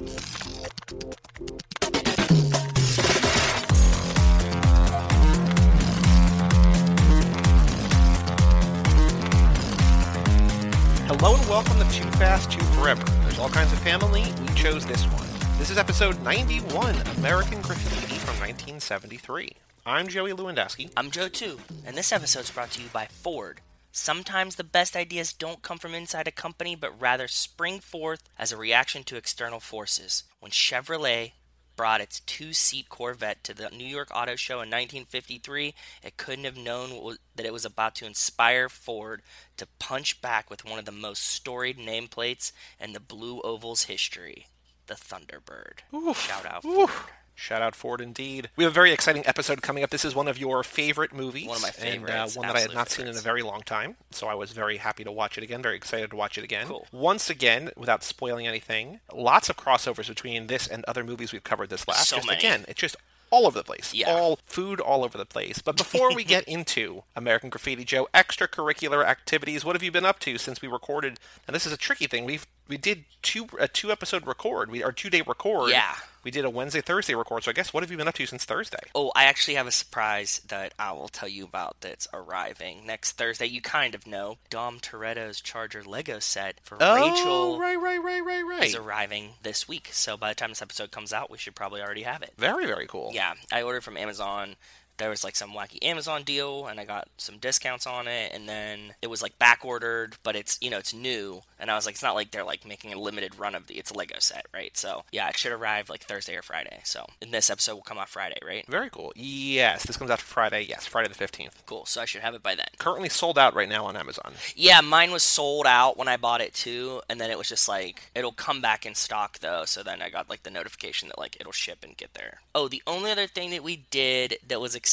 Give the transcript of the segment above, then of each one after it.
Hello and welcome to Too Fast, Too Forever. There's all kinds of family. We chose this one. This is episode 91, American Graffiti from 1973. I'm Joey Lewandowski. I'm Joe too, and this episode's brought to you by Ford. Sometimes the best ideas don't come from inside a company, but rather spring forth as a reaction to external forces. When Chevrolet brought its two seat Corvette to the New York Auto Show in 1953, it couldn't have known that it was about to inspire Ford to punch back with one of the most storied nameplates in the Blue Oval's history the Thunderbird. Oof. Shout out Oof. Shout out Ford indeed. We have a very exciting episode coming up. This is one of your favorite movies. One of my favorites. And uh, favorites, one that I had not seen in a very long time. So I was very happy to watch it again, very excited to watch it again. Cool. Once again, without spoiling anything, lots of crossovers between this and other movies we've covered this last. So just, many. Again, it's just all over the place. Yeah. All food all over the place. But before we get into American Graffiti Joe, extracurricular activities, what have you been up to since we recorded? And this is a tricky thing. We've we did two a two episode record. We our two day record. Yeah. We did a Wednesday Thursday record. So I guess what have you been up to since Thursday? Oh, I actually have a surprise that I will tell you about that's arriving next Thursday. You kind of know. Dom Toretto's Charger Lego set for oh, Rachel Oh, right, right, right, right, right. is arriving this week. So by the time this episode comes out, we should probably already have it. Very, very cool. Yeah, I ordered from Amazon. There was like some wacky Amazon deal, and I got some discounts on it. And then it was like back ordered, but it's you know it's new. And I was like, it's not like they're like making a limited run of the. It's a Lego set, right? So yeah, it should arrive like Thursday or Friday. So and this episode will come out Friday, right? Very cool. Yes, this comes out Friday. Yes, Friday the 15th. Cool. So I should have it by then. Currently sold out right now on Amazon. Yeah, mine was sold out when I bought it too, and then it was just like it'll come back in stock though. So then I got like the notification that like it'll ship and get there. Oh, the only other thing that we did that was exciting,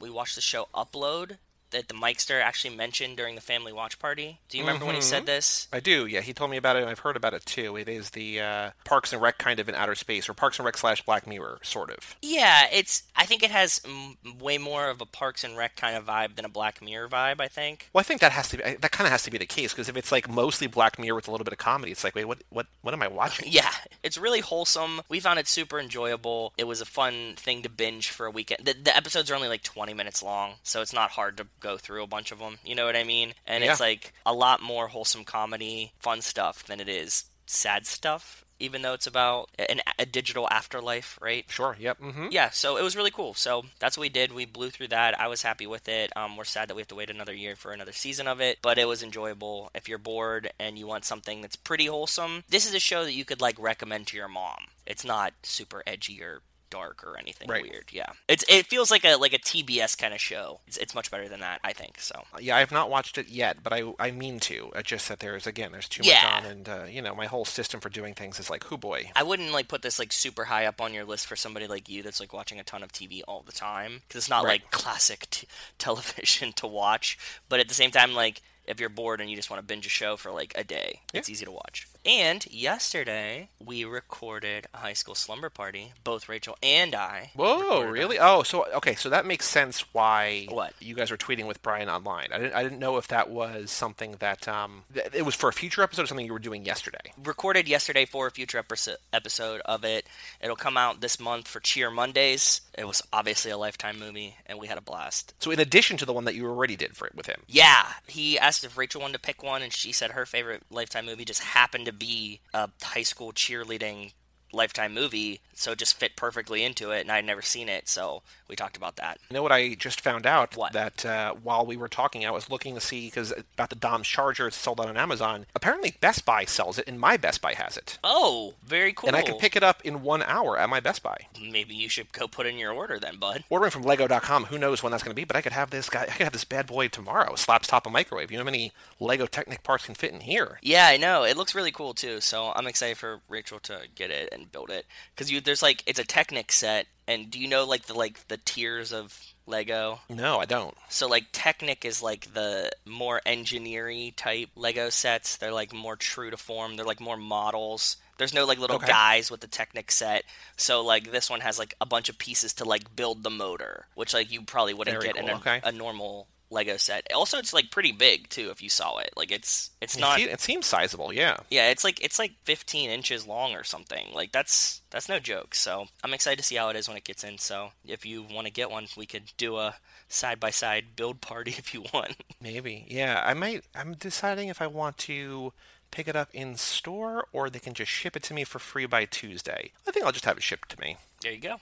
we watched the show Upload that the Mikester actually mentioned during the family watch party. Do you remember when he said this? I do, yeah. He told me about it, and I've heard about it too. It is the uh, Parks and Rec kind of in outer space, or Parks and Rec slash Black Mirror, sort of. Yeah, it's. I think it has mm, way more of a Parks and Rec kind of vibe than a Black Mirror vibe. I think. Well, I think that has to be that kind of has to be the case because if it's like mostly Black Mirror with a little bit of comedy, it's like, wait, what, what, what am I watching? Yeah, it's really wholesome. We found it super enjoyable. It was a fun thing to binge for a weekend. The, the episodes are only like 20 minutes long, so it's not hard to go through a bunch of them. You know what I mean? And it's like a lot more wholesome comedy, fun stuff than it is sad stuff. Even though it's about an, a digital afterlife, right? Sure. Yep. Mm-hmm. Yeah, so it was really cool. So that's what we did. We blew through that. I was happy with it. Um, we're sad that we have to wait another year for another season of it, but it was enjoyable. If you're bored and you want something that's pretty wholesome, this is a show that you could like recommend to your mom. It's not super edgy or dark or anything Right. weird. Yeah, it's it feels like a like a TBS kind of show. It's, it's much better than that, I think. So Yeah, I have not watched it yet, but I I mean to. It's just that there's again there's too Yeah. much on, and uh, you know my whole system for doing things is like, who boy. I wouldn't like put this like super high up on your list for somebody like you that's like watching a ton of TV all the time because it's not Right. like classic t- television to watch. But at the same time, like if you're bored and you just want to binge a show for like a day, it's easy to watch. And yesterday we recorded a high school slumber party, both Rachel and I. Whoa, really? Oh, so okay, so that makes sense why What? you guys were tweeting with Brian online. I didn't I didn't know if that was something that um th- it was for a future episode or something you were doing yesterday. recorded yesterday for a future episo- episode of it. It'll come out this month for Cheer Mondays. It was obviously a lifetime movie, and we had a blast. So in addition to the one that you already did for it with him. Yeah, he asked if Rachel wanted to pick one, and she said her favorite Lifetime movie just happened to be a high school cheerleading Lifetime movie, so it just fit perfectly into it, and I'd never seen it, so we talked about that. You know what I just found out? What? That uh, while we were talking, I was looking to see because about the Dom's Charger, it's sold out on Amazon. Apparently, Best Buy sells it, and my Best Buy has it, Oh, very cool. and I can pick it up in one hour at my Best Buy. Maybe you should go put in your order then, bud. Ordering from Lego.com, who knows when that's going to be? But I could have this guy. I could have this bad boy tomorrow. Slaps top of microwave. You know how many Lego Technic parts can fit in here? Yeah, I know. It looks really cool too. So I'm excited for Rachel to get it and build it because you there's like it's a Technic set, and do you know like the like the tiers of Lego? No, I don't. So like Technic is like the more engineering type Lego sets. They're like more true to form. They're like more models. There's no like little Okay. guys with the Technic set. So like this one has like a bunch of pieces to like build the motor, which like you probably wouldn't Very get in a, okay. a normal Lego set. Also, it's like pretty big too. If you saw it, like it's it's It not. It seems sizable, yeah. Yeah, it's like it's like 15 inches long or something. Like that's that's no joke. So I'm excited to see how it is when it gets in. So if you want to get one, we could do a side by side build party if you want. Maybe. Yeah, I might. I'm deciding if I want to pick it up in store or they can just ship it to me for free by Tuesday. I think I'll just have it shipped to me. there you go.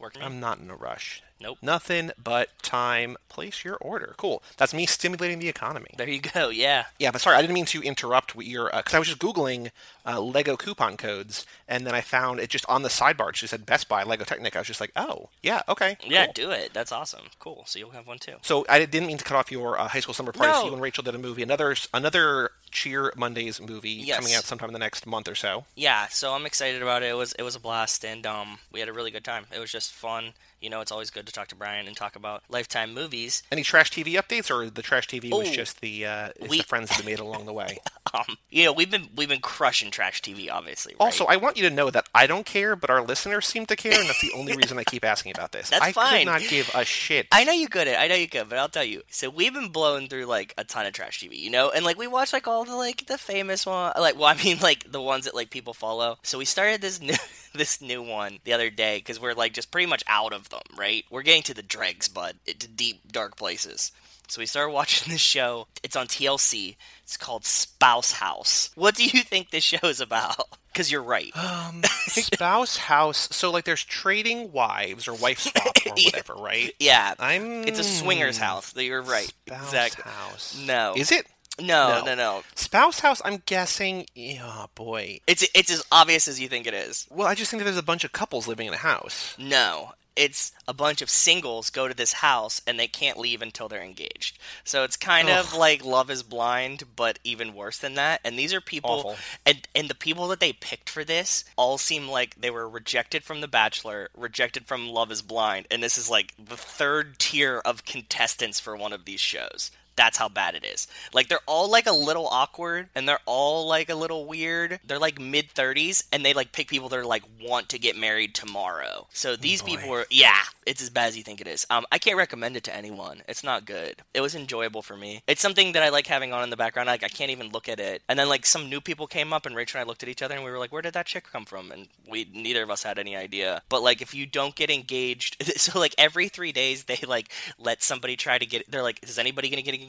Working. I'm not in a rush. Nope. Nothing but time. Place your order. Cool. That's me stimulating the economy. There you go. Yeah. Yeah, but sorry, I didn't mean to interrupt your because I was just googling uh, Lego coupon codes, and then I found it just on the sidebar. It just said Best Buy Lego Technic. I was just like, oh, yeah, okay, Yeah, cool. do it. That's awesome. Cool. So you'll have one too. So I didn't mean to cut off your uh, high school summer party. So No. you and Rachel did a movie, another another Cheer Mondays movie Yes. coming out sometime in the next month or so. Yeah, so I'm excited about it. It was it was a blast, and um, we had a really good time. It was just fun. You know, it's always good to talk to Brian and talk about Lifetime movies. Any trash TV updates, or the trash TV was Oh, just the uh, we- the friends that they made along the way? Um, you know, we've been we've been crushing trash TV, obviously. Right? Also, I want you to know that I don't care, but our listeners seem to care, and that's the only reason I keep asking about this. That's I fine. could not give a shit. I know you could it. I know you could, but I'll tell you. So we've been blowing through like a ton of trash TV, you know, and like we watch like all the like the famous one, like well, I mean like the ones that like people follow. So we started this new this new one the other day because we're like just pretty much out of them, right? We're getting to the dregs, bud, to deep dark places. So we started watching this show. It's on TLC. It's called Spouse House. What do you think this show is about? Because you're right. Um, spouse house. So like, there's trading wives or wife swap or whatever, right? yeah, I'm. it's a swingers house. You're right. Spouse exactly. house. No. Is it No, No. no, no. spouse house? I'm guessing. Oh boy. It's it's as obvious as you think it is. Well, I just think that there's a bunch of couples living in a house. No, it's a bunch of singles go to this house and they can't leave until they're engaged. So it's kind of like Love Is Blind, but even worse than that. And these are people, Awful. and and the people that they picked for this all seem like they were rejected from The Bachelor, rejected from Love Is Blind, and this is like the third tier of contestants for one of these shows. That's how bad it is. Like they're all like a little awkward and they're all like a little weird. They're like mid 30s and they like pick people that are like want to get married tomorrow. So these boy. people are yeah, it's as bad as you think it is. Um I can't recommend it to anyone. It's not good. It was enjoyable for me. It's something that I like having on in the background. Like I can't even look at it. And then like some new people came up and Rachel and I looked at each other and we were like, "Where did that chick come from?" And we neither of us had any idea. But like if you don't get engaged, so like every 3 days they like let somebody try to get they're like, "Is anybody going to get engaged?"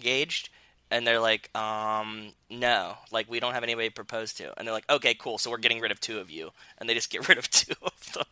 And they're like, um, no, like we don't have anybody to propose to. And they're like, okay, cool, so we're getting rid of two of you. And they just get rid of two of them.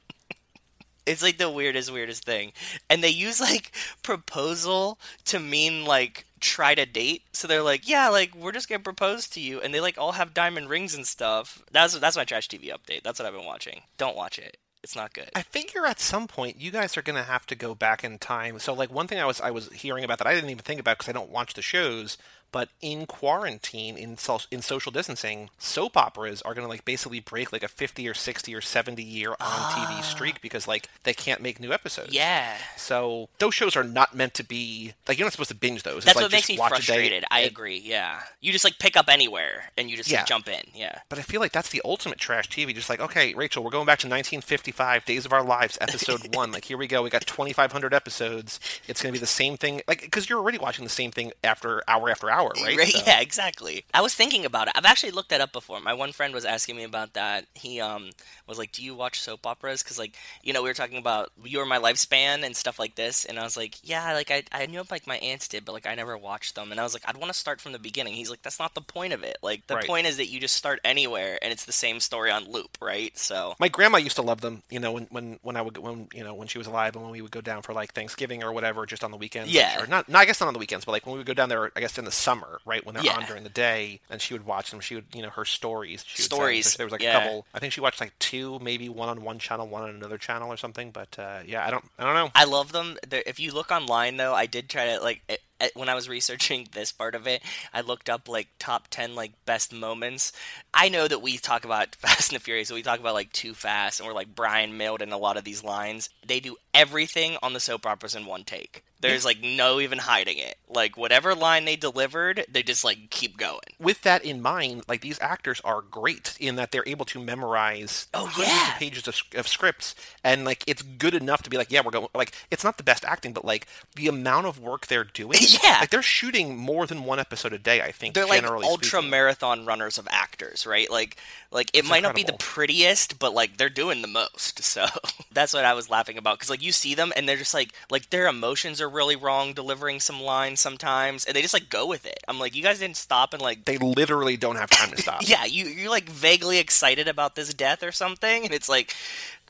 it's like the weirdest, weirdest thing. And they use like proposal to mean like try to date. So they're like, yeah, like we're just gonna propose to you. And they like all have diamond rings and stuff. That's that's my trash TV update. That's what I've been watching. Don't watch it. It's not good. I figure at some point you guys are going to have to go back in time. So, like one thing I was I was hearing about that I didn't even think about because I don't watch the shows. But in quarantine, in so, in social distancing, soap operas are going to like basically break like a fifty or sixty or seventy year on TV ah. streak because like they can't make new episodes. yeah. So those shows are not meant to be like you're not supposed to binge those. It's That's like what makes just me watch a day. frustrated. I It- agree. Yeah, you just like pick up anywhere and you just like, jump in. Yeah, But I feel like that's the ultimate trash TV. Just like, okay, Rachel, we're going back to 1955, Days of Our Lives, episode one. Like, here we go. We got 2,500 episodes. It's going to be the same thing. Like, because you're already watching the same thing after hour after hour, right? So- Yeah, exactly. I was thinking about it. I've actually looked that up before. My one friend was asking me about that. He um was like, "Do you watch soap operas?" Because like you know we were talking about You Were My Lifespan and stuff like this, and I was like, "Yeah, like I I knew like my aunts did, but like I never watched them." And I was like, "I'd want to start from the beginning." He's like, "That's not the point of it. Like the Right. point is that you just start anywhere and it's the same story on loop, right?" So My grandma used to love them, you know, when, when, when I would when you know when she was alive and when we would go down for like Thanksgiving or whatever, just on the weekends. Yeah. Or not, not I guess not on the weekends, but like when we would go down there, I guess in the summer, right when they're Yeah. on during the day, and she would watch them. She would, you know, her stories. Stories, So there was like yeah. a couple. I think she watched like two, maybe one on one channel, one on another channel or something. But uh, yeah, I don't, I don't know. I love them. They're, if you look online, though, I did try to like it, when I was researching this part of it, I looked up like top ten like best moments. I know that we talk about Fast and the Furious, so we talk about like Too Fast, and we're like Brian mailed in a lot of these lines. They do everything on the soap operas in one take. There's like no even hiding it. Like whatever line they delivered, they just like keep going. With that in mind, like these actors are great in that they're able to memorize Oh, yeah. of pages of, of scripts, and like it's good enough to be like, yeah, we're going. Like it's not the best acting, but like the amount of work they're doing, Yeah. like they're shooting more than one episode a day. I think They're like ultra speaking. marathon runners of actors, right? Like like it might not be the prettiest, but like they're doing the most. So that's what I was laughing about cuz like you see them and they're just like like their emotions are really wrong delivering some lines sometimes and they just like go with it. I'm like you guys didn't stop and like They literally don't have time to stop. yeah, you you're like vaguely excited about this death or something and it's like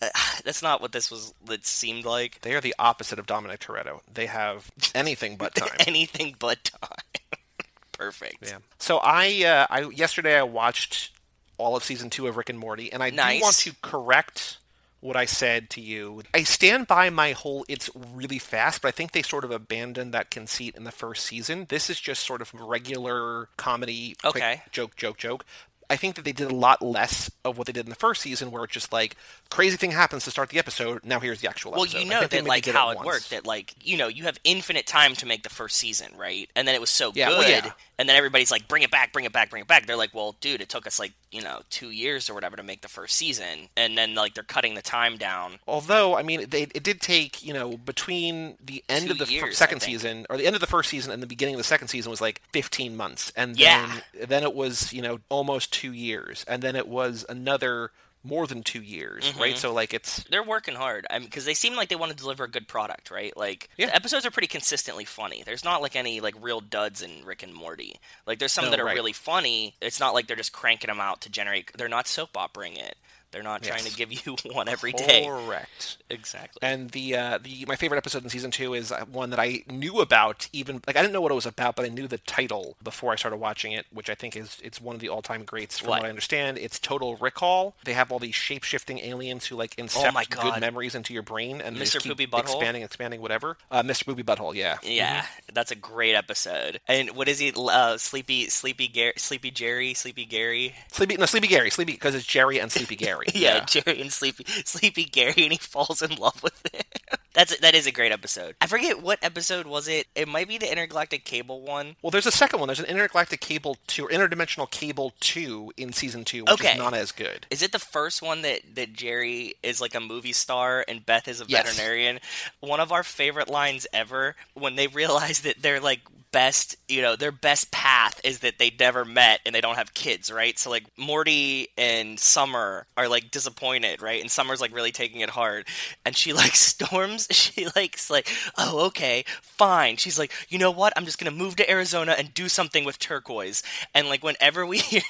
uh, that's not what this was it seemed like. They are the opposite of Dominic Toretto. They have anything but time. Anything but time. Perfect. Yeah. So I, uh, I yesterday I watched all of season two of Rick and Morty, and I Nice. do want to correct what I said to you. I stand by my whole "it's really fast," but I think they sort of abandoned that conceit in the first season. This is just sort of regular comedy, quick Okay. joke, joke, joke. I think that they did a lot less of what they did in the first season, where it's just like crazy thing happens to start the episode. Now here's the actual episode. Well, episode. you know that like how it once. worked. That like you know you have infinite time to make the first season, right? And then it was so Yeah, good, well, yeah. and then everybody's like, "Bring it back, bring it back, bring it back." They're like, "Well, dude, it took us like you know two years or whatever to make the first season," and then like they're cutting the time down. Although, I mean, they, it did take, you know, between the end Two of the years, I second season, or the end of the first season and the beginning of the second season was like 15 months. And then, Yeah. then it was, you know, almost two years. And then it was another more than two years, Mm-hmm. right? So, like, it's, They're working hard because they seem like they want to deliver a good product, right? Like Yeah. the episodes are pretty consistently funny. There's not like any like real duds in Rick and Morty. Like there's some No, that are right. really funny. It's not like they're just cranking them out to generate. They're not soap operaing it. They're not trying to give you one every day. correct. Exactly. And the uh, the my favorite episode in season two is uh, one that I knew about even like I didn't know what it was about, but I knew the title before I started watching it, which I think is it's one of the all time greats from What? what? I understand. It's Total Recall. They have all these shape shifting aliens who like incept Oh my good memories into your brain and Mr. just Poopy Butthole? expanding, expanding, whatever. Uh, Mr. Poopy Butthole, yeah. Yeah, that's a great episode. And what is he? Uh, Sleepy, Sleepy, Gar- Sleepy Jerry, Sleepy Gary. Sleepy, no, Sleepy Gary, Sleepy because it's Jerry and Sleepy Gary. Yeah, Jerry and Sleepy, Sleepy Gary, and he falls in love with it. That's that is a great episode. I forget what episode was it. It might be the intergalactic cable one. Well, there's a second one. There's an intergalactic cable two, or interdimensional cable two in season two, which Okay. is not as good. Is it the first one that that Jerry is like a movie star and Beth is a Yes. veterinarian? One of our favorite lines ever when they realize that they're like best, you know, their best path is that they never met and they don't have kids, right? So like Morty and Summer are like disappointed, right? And Summer's like really taking it hard. And she like storms, she like's like, "Oh, okay, fine." She's like, "You know what? I'm just to move to Arizona and do something with turquoise." And like whenever we hear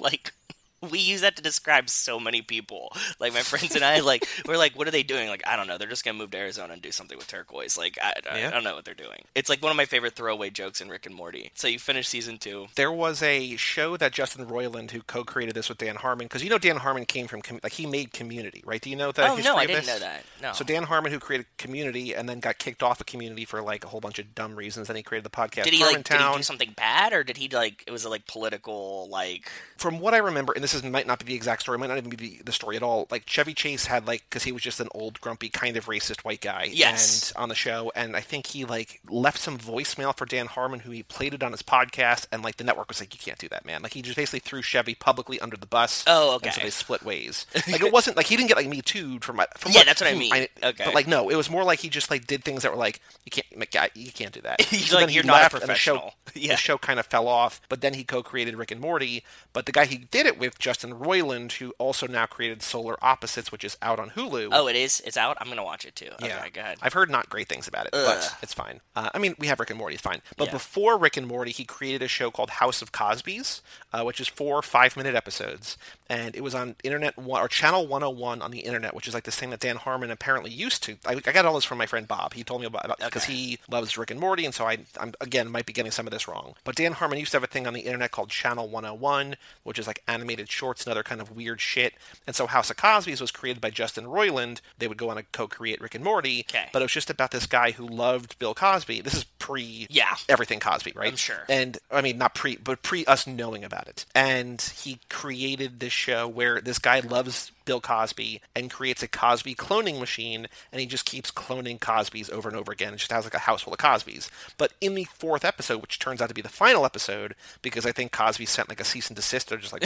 like we use that to describe so many people. Like my friends and I, like we're like, what are they doing? Like I don't know. They're just gonna move to Arizona and do something with turquoise. Like I, I, Yeah. I don't know what they're doing. It's like one of my favorite throwaway jokes in Rick and Morty. So you finish season two. There was a show that Justin Roiland, who co-created this with Dan Harmon, because you know Dan Harmon came from Com- like he made Community, right? Do you know that? Oh, no, I didn't know that. No. So Dan Harmon, who created Community, and then got kicked off of Community for like a whole bunch of dumb reasons. Then he created the podcast Did he like? Did he do something bad, or did he like? It was like political, like. From what I remember, and this is might not be the exact story, might not even be the, story at all. Like Chevy Chase had like because he was just an old, grumpy, kind of racist white guy. Yes. And on the show, and I think he like left some voicemail for Dan Harmon, who he played it on his podcast, and like the network was like, "You can't do that, man." Like he just basically threw Chevy publicly under the bus. Oh, And so they split ways. Like it wasn't like he didn't get like me too from my. From Yeah, that's what I mean. Okay. But like no, it was more like he just like did things that were like you can't, like, guy, you can't do that. He's So like, then he "You're not a left, and the show- professional." Yeah. The show kind of fell off, but then he co-created Rick and Morty. But the guy he did it with, Justin Roiland, who also now created Solar Opposites, which is out on Hulu. Oh, it is. It's out. I'm gonna watch it too. Yeah, Okay, go ahead. I've heard not great things about it, Ugh. but it's fine. Uh, I mean, we have Rick and Morty; it's fine. But Yeah. before Rick and Morty, he created a show called House of Cosby's, uh, which is four five-minute episodes, and it was on Internet One or Channel 101 on the internet, which is like this thing that Dan Harmon apparently used to. I, I got all this from my friend Bob. He told me about because Okay. he loves Rick and Morty, and so I, I'm again might be getting some of this wrong. But Dan Harmon used to have a thing on the internet called Channel 101, which is like animated shorts and other kind of weird shit. And so House of Cosby's was created by Justin Roiland. They would go on to co-create Rick and Morty, Okay. but it was just about this guy who loved Bill Cosby. This is pre Yeah. everything Cosby, right? I'm sure. And I mean, not pre, but pre us knowing about it. And he created this show where this guy loves Bill Cosby and creates a Cosby cloning machine, and he just keeps cloning Cosbys over and over again. It just has like a house full of Cosbys. But in the fourth episode, which turns out to be the final episode, because I think Cosby sent like a cease and desist, they're just like,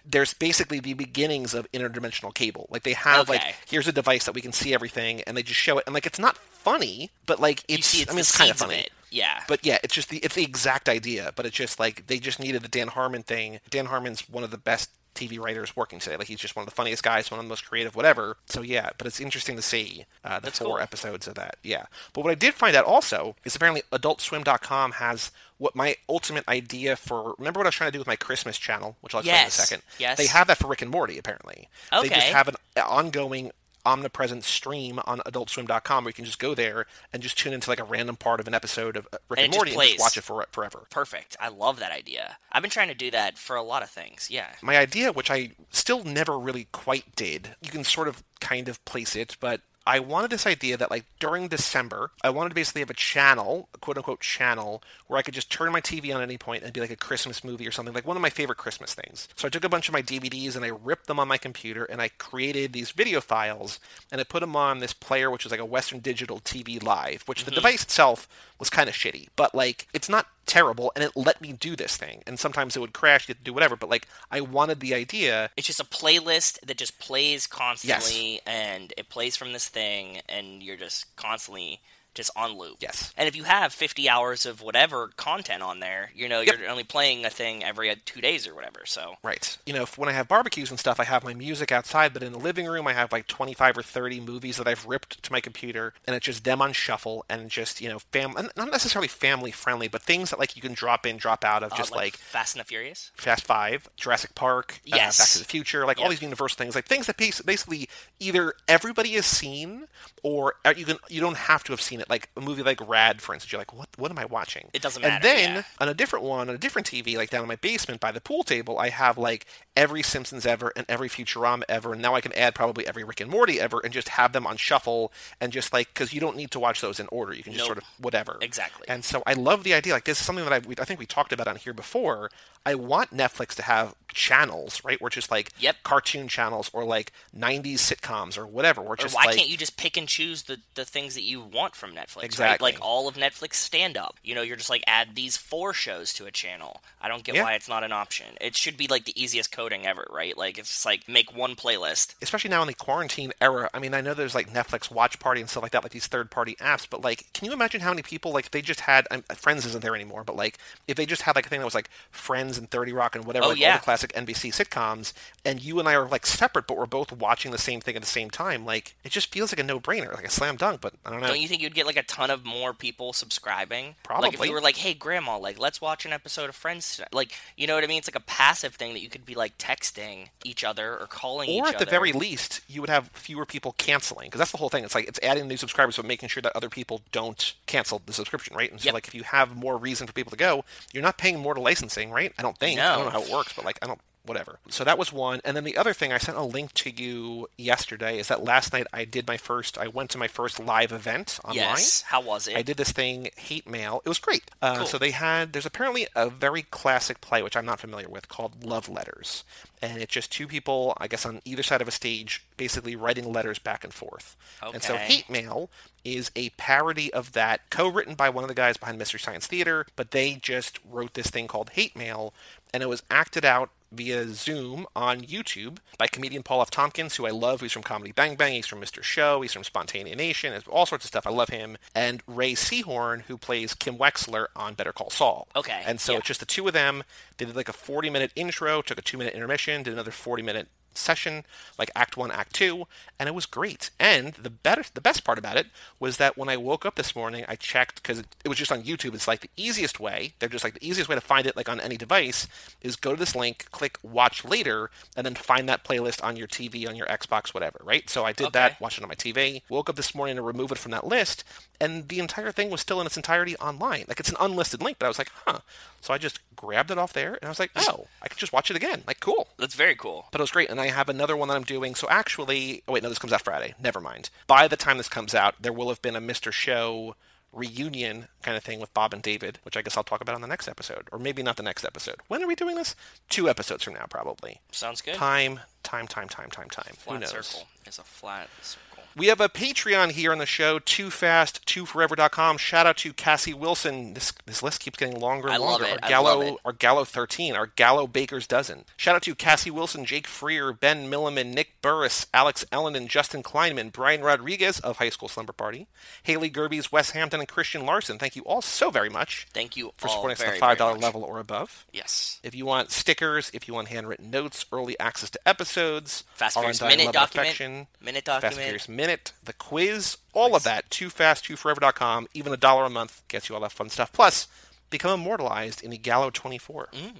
there's basically the beginnings of interdimensional cable. Like they have like, here's a device that we can see everything, and they just show it, and like it's not funny, but like it's, it's I mean, it's kind of of funny. it. Yeah. But yeah, it's just the it's the exact idea, but it's just like they just needed the Dan Harmon thing. Dan Harmon's one of the best TV writers working today. Like he's just one of the funniest guys, one of the most creative, whatever. So yeah, but it's interesting to see uh, the That's four cool. episodes of that. Yeah, but what I did find out also is apparently AdultSwim.com has what my ultimate idea for. Remember what I was trying to do with my Christmas channel, which I'll explain Yes, in a second. yes. they have that for Rick and Morty. Apparently, they just have an ongoing omnipresent stream on adultswim.com where you can just go there and just tune into like a random part of an episode of uh, Rick And and, Morty and just watch it for, forever. Perfect. I love that idea. I've been trying to do that for a lot of things. Yeah. My idea, which I still never really quite did, you can sort of kind of place it, but I wanted this idea that like during December, I wanted to basically have a channel, a quote unquote channel, where I could just turn my TV on at any point and be like a Christmas movie or something, like one of my favorite Christmas things. So I took a bunch of my DVDs and I ripped them on my computer and I created these video files and I put them on this player, which was like a Western Digital TV Live, which the mm-hmm. device itself was kind of shitty, but like it's not terrible and it let me do this thing. And sometimes it would crash, you have to do whatever, but like I wanted the idea It's just a playlist that just plays constantly, and it plays from this thing, and you're just constantly just on loop. Yes. And if you have 50 hours of whatever content on there, you know, Yep. you're only playing a thing every uh, two days or whatever. So Right. You know, if, when I have barbecues and stuff, I have my music outside, but in the living room, I have like 25 or 30 movies that I've ripped to my computer, and it's just them on shuffle and just, you know, fam- not necessarily family friendly, but things that like you can drop in, drop out of, uh, just like, Fast and the Furious. Fast Five, Jurassic Park, uh, Yes. Back to the Future, like all these universal things, like things that basically either everybody has seen or uh, you can you don't have to have seen it. Like a movie like Rad, for instance, you're like, what what am I watching? It doesn't matter. And then yeah. on a different one, on a different TV, like down in my basement by the pool table, I have like every Simpsons ever and every Futurama ever, and now I can add probably every Rick and Morty ever, and just have them on shuffle and just like because you don't need to watch those in order, you can just Nope. sort of whatever. Exactly. And so I love the idea. Like this is something that I, we, I think we talked about on here before. I want Netflix to have channels, right? Where it's just like Yep. cartoon channels or like '90s sitcoms or whatever. Where Or just why like can't you just pick and choose the, the things that you want from Netflix? Right? Exactly. Like all of Netflix stand up. You know, you're just like add these four shows to a channel. I don't get Yeah. why it's not an option. It should be like the easiest coding ever, right? Like it's just like make one playlist. especially now in the quarantine era. I mean, I know there's like Netflix Watch Party and stuff like that, like these third-party apps. But like, can you imagine how many people like if they just had um, Friends isn't there anymore, but like if they just had like a thing that was like Friends and Thirty Rock and whatever, Oh, like all the classic NBC sitcoms, and you and I are like separate, but we're both watching the same thing at the same time. Like, it just feels like a no-brainer, like a slam dunk. But I don't know. Don't you think you'd get like a ton of more people subscribing? Probably. Like if you were like, "Hey, grandma, like let's watch an episode of Friends," tonight." like you know what I mean? It's like a passive thing that you could be like texting each other or calling each or other. at the very least, you would have fewer people canceling because that's the whole thing. It's like it's adding new subscribers, but making sure that other people don't cancel the subscription, right? And so, Yep. like, if you have more reason for people to go, you're not paying more to licensing, right? I don't think. I don't know how it works, but like, I don't. Whatever. So that was one, and then the other thing I sent a link to you yesterday is that last night I did my first. I went to my first live event online. yes. How was it? I did this thing, Hate Mail. It was great. Uh, Cool. So they had, there's apparently a very classic play, which I'm not familiar with, called Love Letters. And it's just two people, I guess, on either side of a stage, basically writing letters back and forth. Okay. And so Hate Mail is a parody of that, co written by one of the guys behind Mystery Science Theater, but they just wrote this thing called Hate Mail, and it was acted out via Zoom on YouTube by comedian Paul F. Tompkins, who I love. He's from Comedy Bang Bang. He's from Mr. Show. He's from Spontaneanation. It's all sorts of stuff. I love him. And Rhea Seehorn, who plays Kim Wexler on Better Call Saul. Okay, And so yeah. it's just the two of them. They did like a 40 minute intro, took a two minute intermission, did another 40 minute session, like Act One, Act Two, and it was great. And the better, the best part about it was that when I woke up this morning, I checked because it, it was just on YouTube. It's like the easiest way. They're just like the easiest way to find it, like on any device, is go to this link, click Watch Later, and then find that playlist on your TV, on your Xbox, whatever. Right. So I did Okay. that, watched it on my TV. Woke up this morning to remove it from that list, and the entire thing was still in its entirety online. Like it's an unlisted link, but I was like, huh. So I just grabbed it off there, and I was like, oh, I could just watch it again. Like, cool. That's very cool. But it was great, and I have another one that I'm doing. So actually, oh wait, no, this comes out Friday. Never mind. By the time this comes out, there will have been a Mr. Show reunion kind of thing with Bob and David, which I guess I'll talk about on the next episode, or maybe not the next episode. When are we doing this? Two episodes from now, probably. Sounds good. Time, time, time, time, time, time. Who Flat knows? circle is a flat circle. We have a Patreon here on the show, Too Fast, TooForever.com. Shout out to Cassie Wilson. This this list keeps getting longer and I love it. Our I Gallo, love it. our Gallo 13, our Gallo Baker's Dozen. Shout out to Cassie Wilson, Jake Freer, Ben Milliman, Nick Burris, Alex Ellen, and Justin Kleinman, Brian Rodriguez of High School Slumber Party, Haley Gerbies, Wes Hampton, and Christian Larson. Thank you all so very much Thank you for supporting us at the $5 level or above. Yes. If you want stickers, if you want handwritten notes, early access to episodes, Fast Furious Minute document. affection, Minute Fast. Furious Minute, the quiz, all of that. Too fast, too forever.com. Even a dollar a month gets you all that fun stuff. Plus, become immortalized in the Gallo 24. Mm,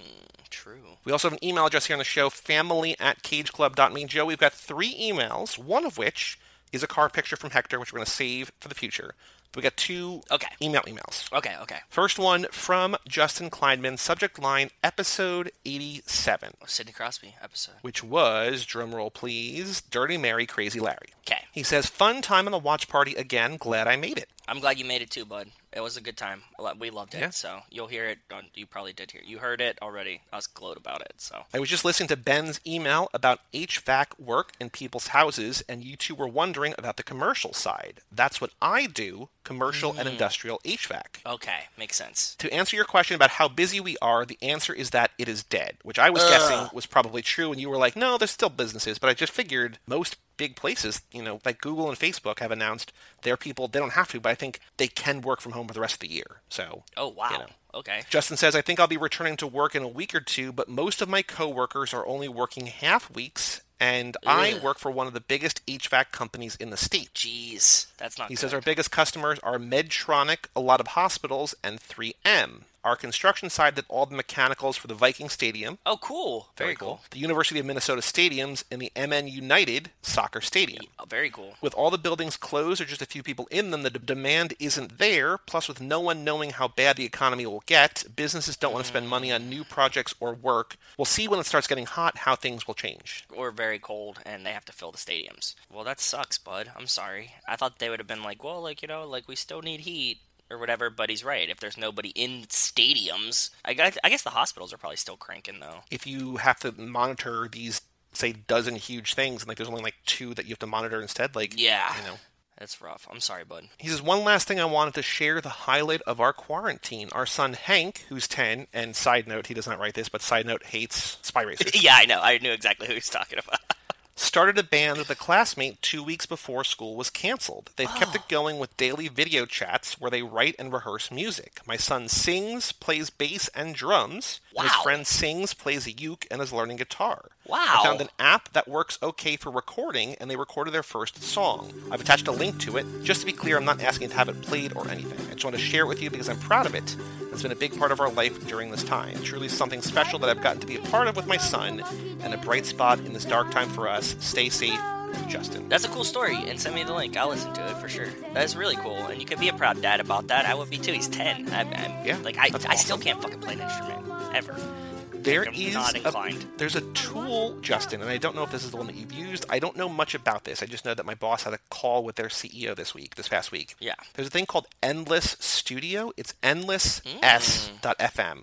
true. We also have an email address here on the show, family at cageclub.me. Joe, we've got three emails, one of which is a car picture from Hector, which we're going to save for the future. We got two Okay. email emails. Okay, okay. First one from Justin Kleinman, subject line episode 87, Sidney Crosby episode. which was, drumroll please, Dirty Mary, Crazy Larry. Okay. He says, Fun time on the watch party again. Glad I made it. I'm glad you made it too, bud. It was a good time. We loved it. Yeah. So you'll hear it. On, you probably did hear. You heard it already. I was glowed about it. So I was just listening to Ben's email about HVAC work in people's houses, and you two were wondering about the commercial side. That's what I do commercial and hmm. industrial HVAC. okay, makes sense. To answer your question about how busy we are, the answer is that it is dead, which I was guessing was probably true, and you were like, no, there's still businesses, but I just figured most big places, you know, like Google and Facebook have announced their people, they don't have to, but I think they can work from home for the rest of the year. So, Oh wow. You know. Okay. Justin says, I think I'll be returning to work in a week or two, but most of my coworkers are only working half weeks, and I work for one of the biggest HVAC companies in the state. Jeez, that's not. He good. says our biggest customers are Medtronic, a lot of hospitals, and 3M. Our construction side did all the mechanicals for the Viking Stadium. Oh, cool. Very, cool. The University of Minnesota stadiums and the MN United Soccer Stadium. Oh, very cool. With all the buildings closed or just a few people in them, the d- demand isn't there. Plus, with no one knowing how bad the economy will get, businesses don't want to spend money on new projects or work. We'll see when it starts getting hot how things will change. Or very cold, and they have to fill the stadiums. Well, that sucks, bud. I'm sorry. I thought they would have been like, well, like you know, like we still need heat or whatever. But he's right. If there's nobody in stadiums, I guess, I guess the hospitals are probably still cranking though. If you have to monitor these, say, dozen huge things, and like there's only like two that you have to monitor instead, like Yeah. you know. That's rough. I'm sorry, bud. He says, one last thing I wanted to share the highlight of our quarantine. Our son Hank, who's 10, and side note, he does not write this, but side note, hates Spy Racers. yeah, I know. I knew exactly who he's talking about. started a band with a classmate two weeks before school was canceled. They've kept Oh. it going with daily video chats where they write and rehearse music. My son sings, plays bass and drums. and His friend sings, plays a uke, and is learning guitar. Wow. I found an app that works okay for recording, and they recorded their first song. I've attached a link to it. Just to be clear, I'm not asking to have it played or anything. I just want to share it with you because I'm proud of it. It's been a big part of our life during this time. Truly something special that I've gotten to be a part of with my son, and a bright spot in this dark time for us. Stay safe, Justin. That's a cool story, and send me the link. I'll listen to it for sure. That is really cool, and you could be a proud dad about that. I would be too. He's ten. I, I'm, Yeah, like I, I still can't fucking play an instrument ever. There is a, there's a tool, Justin, and I don't know if this is the one that you've used. I don't know much about this. I just know that my boss had a call with their CEO this week, this past week. Yeah. There's a thing called Endless Studio. It's endless.s.fm.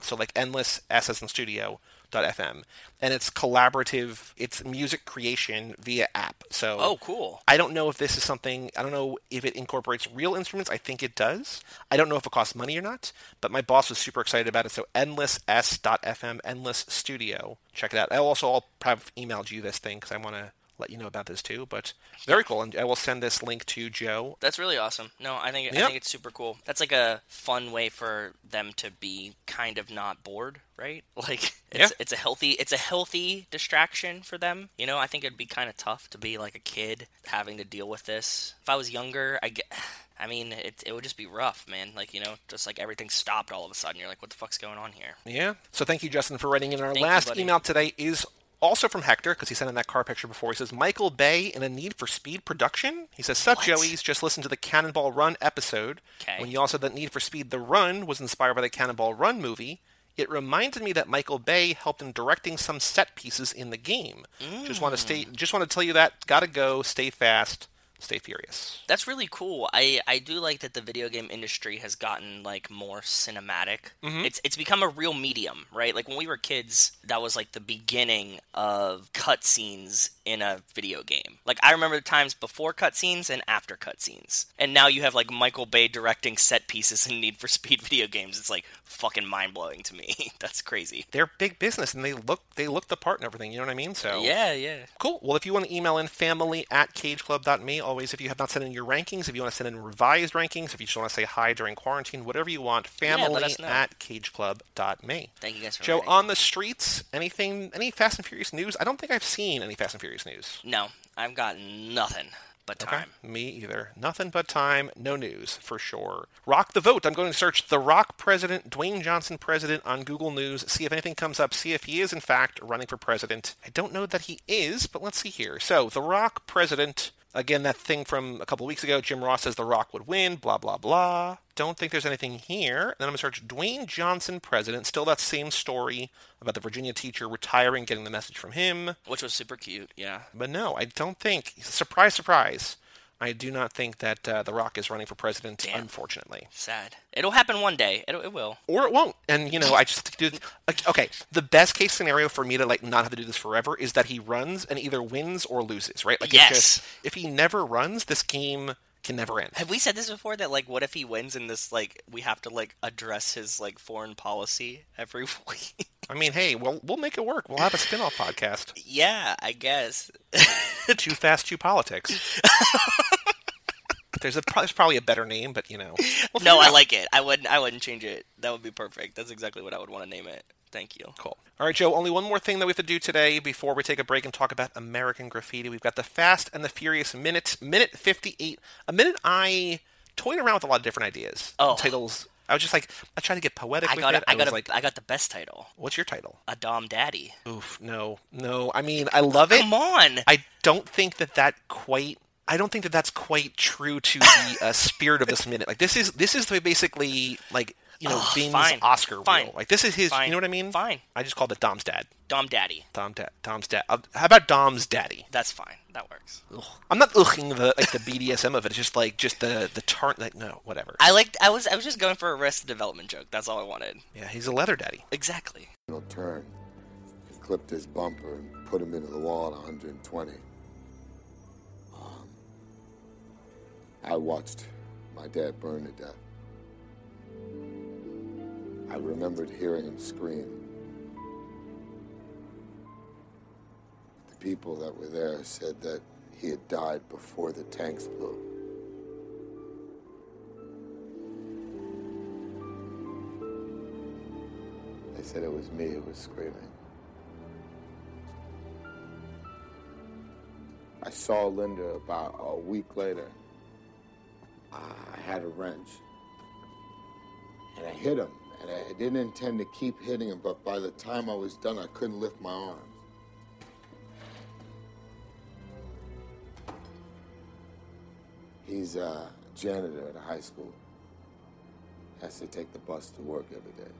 So like endless s as in studio dot fm, and it's collaborative. It's music creation via app. So Oh, cool. I don't know if this is something. I don't know if it incorporates real instruments. I think it does. I don't know if it costs money or not. But my boss was super excited about it. So endless.s.fm, endless studio. Check it out. I also I'll have emailed you this thing because I want to let you know about this too. But very cool, and I will send this link to Joe. That's really awesome. No, I think I think it's super cool. That's like a fun way for them to be kind of not bored, right? Like it's Yeah. it's a healthy it's a healthy distraction for them. You know, I think it'd be kind of tough to be like a kid having to deal with this. If I was younger, I get I mean, it, it would just be rough, man. Like, you know, just like everything stopped all of a sudden. You're like, what the fuck's going on here? Yeah. So thank you, Justin, for writing in. Our Thank last buddy. email today is also from Hector because he sent in that car picture before. He says Michael Bay in a Need for Speed production. He says, "Sup, What? Joey's just listened to the Cannonball Run episode. 'Kay. When you all said that Need for Speed: The Run was inspired by the Cannonball Run movie." It reminded me that Michael Bay helped in directing some set pieces in the game. Just want to mm. stay. Just want to tell you that. Gotta go. Stay fast. Stay furious. That's really cool. I, I do like that the video game industry has gotten like more cinematic. Mm-hmm. It's it's become a real medium, right? Like when we were kids, that was like the beginning of cutscenes in a video game. Like I remember the times before cutscenes and after cutscenes. And now you have like Michael Bay directing set pieces in Need for Speed video games. It's like fucking mind blowing to me. That's crazy. They're big business and they look they look the part and everything. You know what I mean? So Yeah, yeah. Cool. Well, if you want to email in family at cageclub.me, always, if you have not sent in your rankings, if you want to send in revised rankings, if you just want to say hi during quarantine, whatever you want, family know. at cageclub.me. Thank you guys for Joe, writing. on the streets, anything, any Fast and Furious news? I don't think I've seen any Fast and Furious news. No, I've got nothing but time. Me either. Nothing but time, no news for sure. Rock the vote. I'm going to search The Rock President, Dwayne Johnson President on Google News, see if anything comes up, see if he is in fact running for president. I don't know that he is, but let's see here. So, The Rock President. Again, that thing from a couple weeks ago, Jim Ross says The Rock would win, blah, blah, blah. Don't think there's anything here. And Then I'm going to search Dwayne Johnson president. Still that same story about the Virginia teacher retiring, getting the message from him. Which was super cute, yeah. But no, I don't think. Surprise, surprise. I do not think that uh, The Rock is running for president, Damn. unfortunately. Sad. It'll happen one day. It'll, it will. Or it won't. And, you know, I just do. like, Okay, the best case scenario for me to, like, not have to do this forever is that he runs and either wins or loses, right? Like, Yes. Just, if he never runs, this game can never end. Have we said this before? That like, what if he wins and this like we have to like address his like foreign policy every week? I mean, hey, we'll, we'll make it work. We'll have a spin off podcast. yeah, I guess. Too Fast, Too Politics. There's, a, there's probably a better name, but, you know. we'll no, I like it. I wouldn't. I wouldn't change it. That would be perfect. That's exactly what I would want to name it. Thank you. Cool. All right, Joe, only one more thing that we have to do today before we take a break and talk about American graffiti. We've got the Fast and the Furious minute, minute 58. A minute I toyed around with a lot of different ideas. Oh. Titles. I was just like, I tried to get poetic I with got. A, I got. A, like, I got the best title. what's your title? A Dom Daddy. Oof, no, no. I mean, I love it. Come on. I don't think that that quite. I don't think that that's quite true to the uh, spirit of this minute. Like this is this is the basically like you know Ugh, Bin's fine. Oscar Fine. wheel. Like this is his. Fine. You know what I mean? Fine. I just called it Dom's dad. Dom Daddy. Dom dad. Dom's dad. Uh, how about Dom's daddy? That's fine. That works. I'm not looking the like the BDSM of it. It's just like just the the turn. Like no, whatever. I liked. I was. I was just going for a Arrested Development joke. That's all I wanted. Yeah, he's a leather daddy. Exactly. He'll turn, clipped his bumper, and put him into the wall at 120. I watched my dad burn to death. I remembered hearing him scream. The people that were there said that he had died before the tanks blew. They said it was me who was screaming. I saw Linder about a week later. I had a wrench. And I hit him. And I didn't intend to keep hitting him, but by the time I was done, I couldn't lift my arms. He's a janitor at a high school. Has to take the bus to work every day.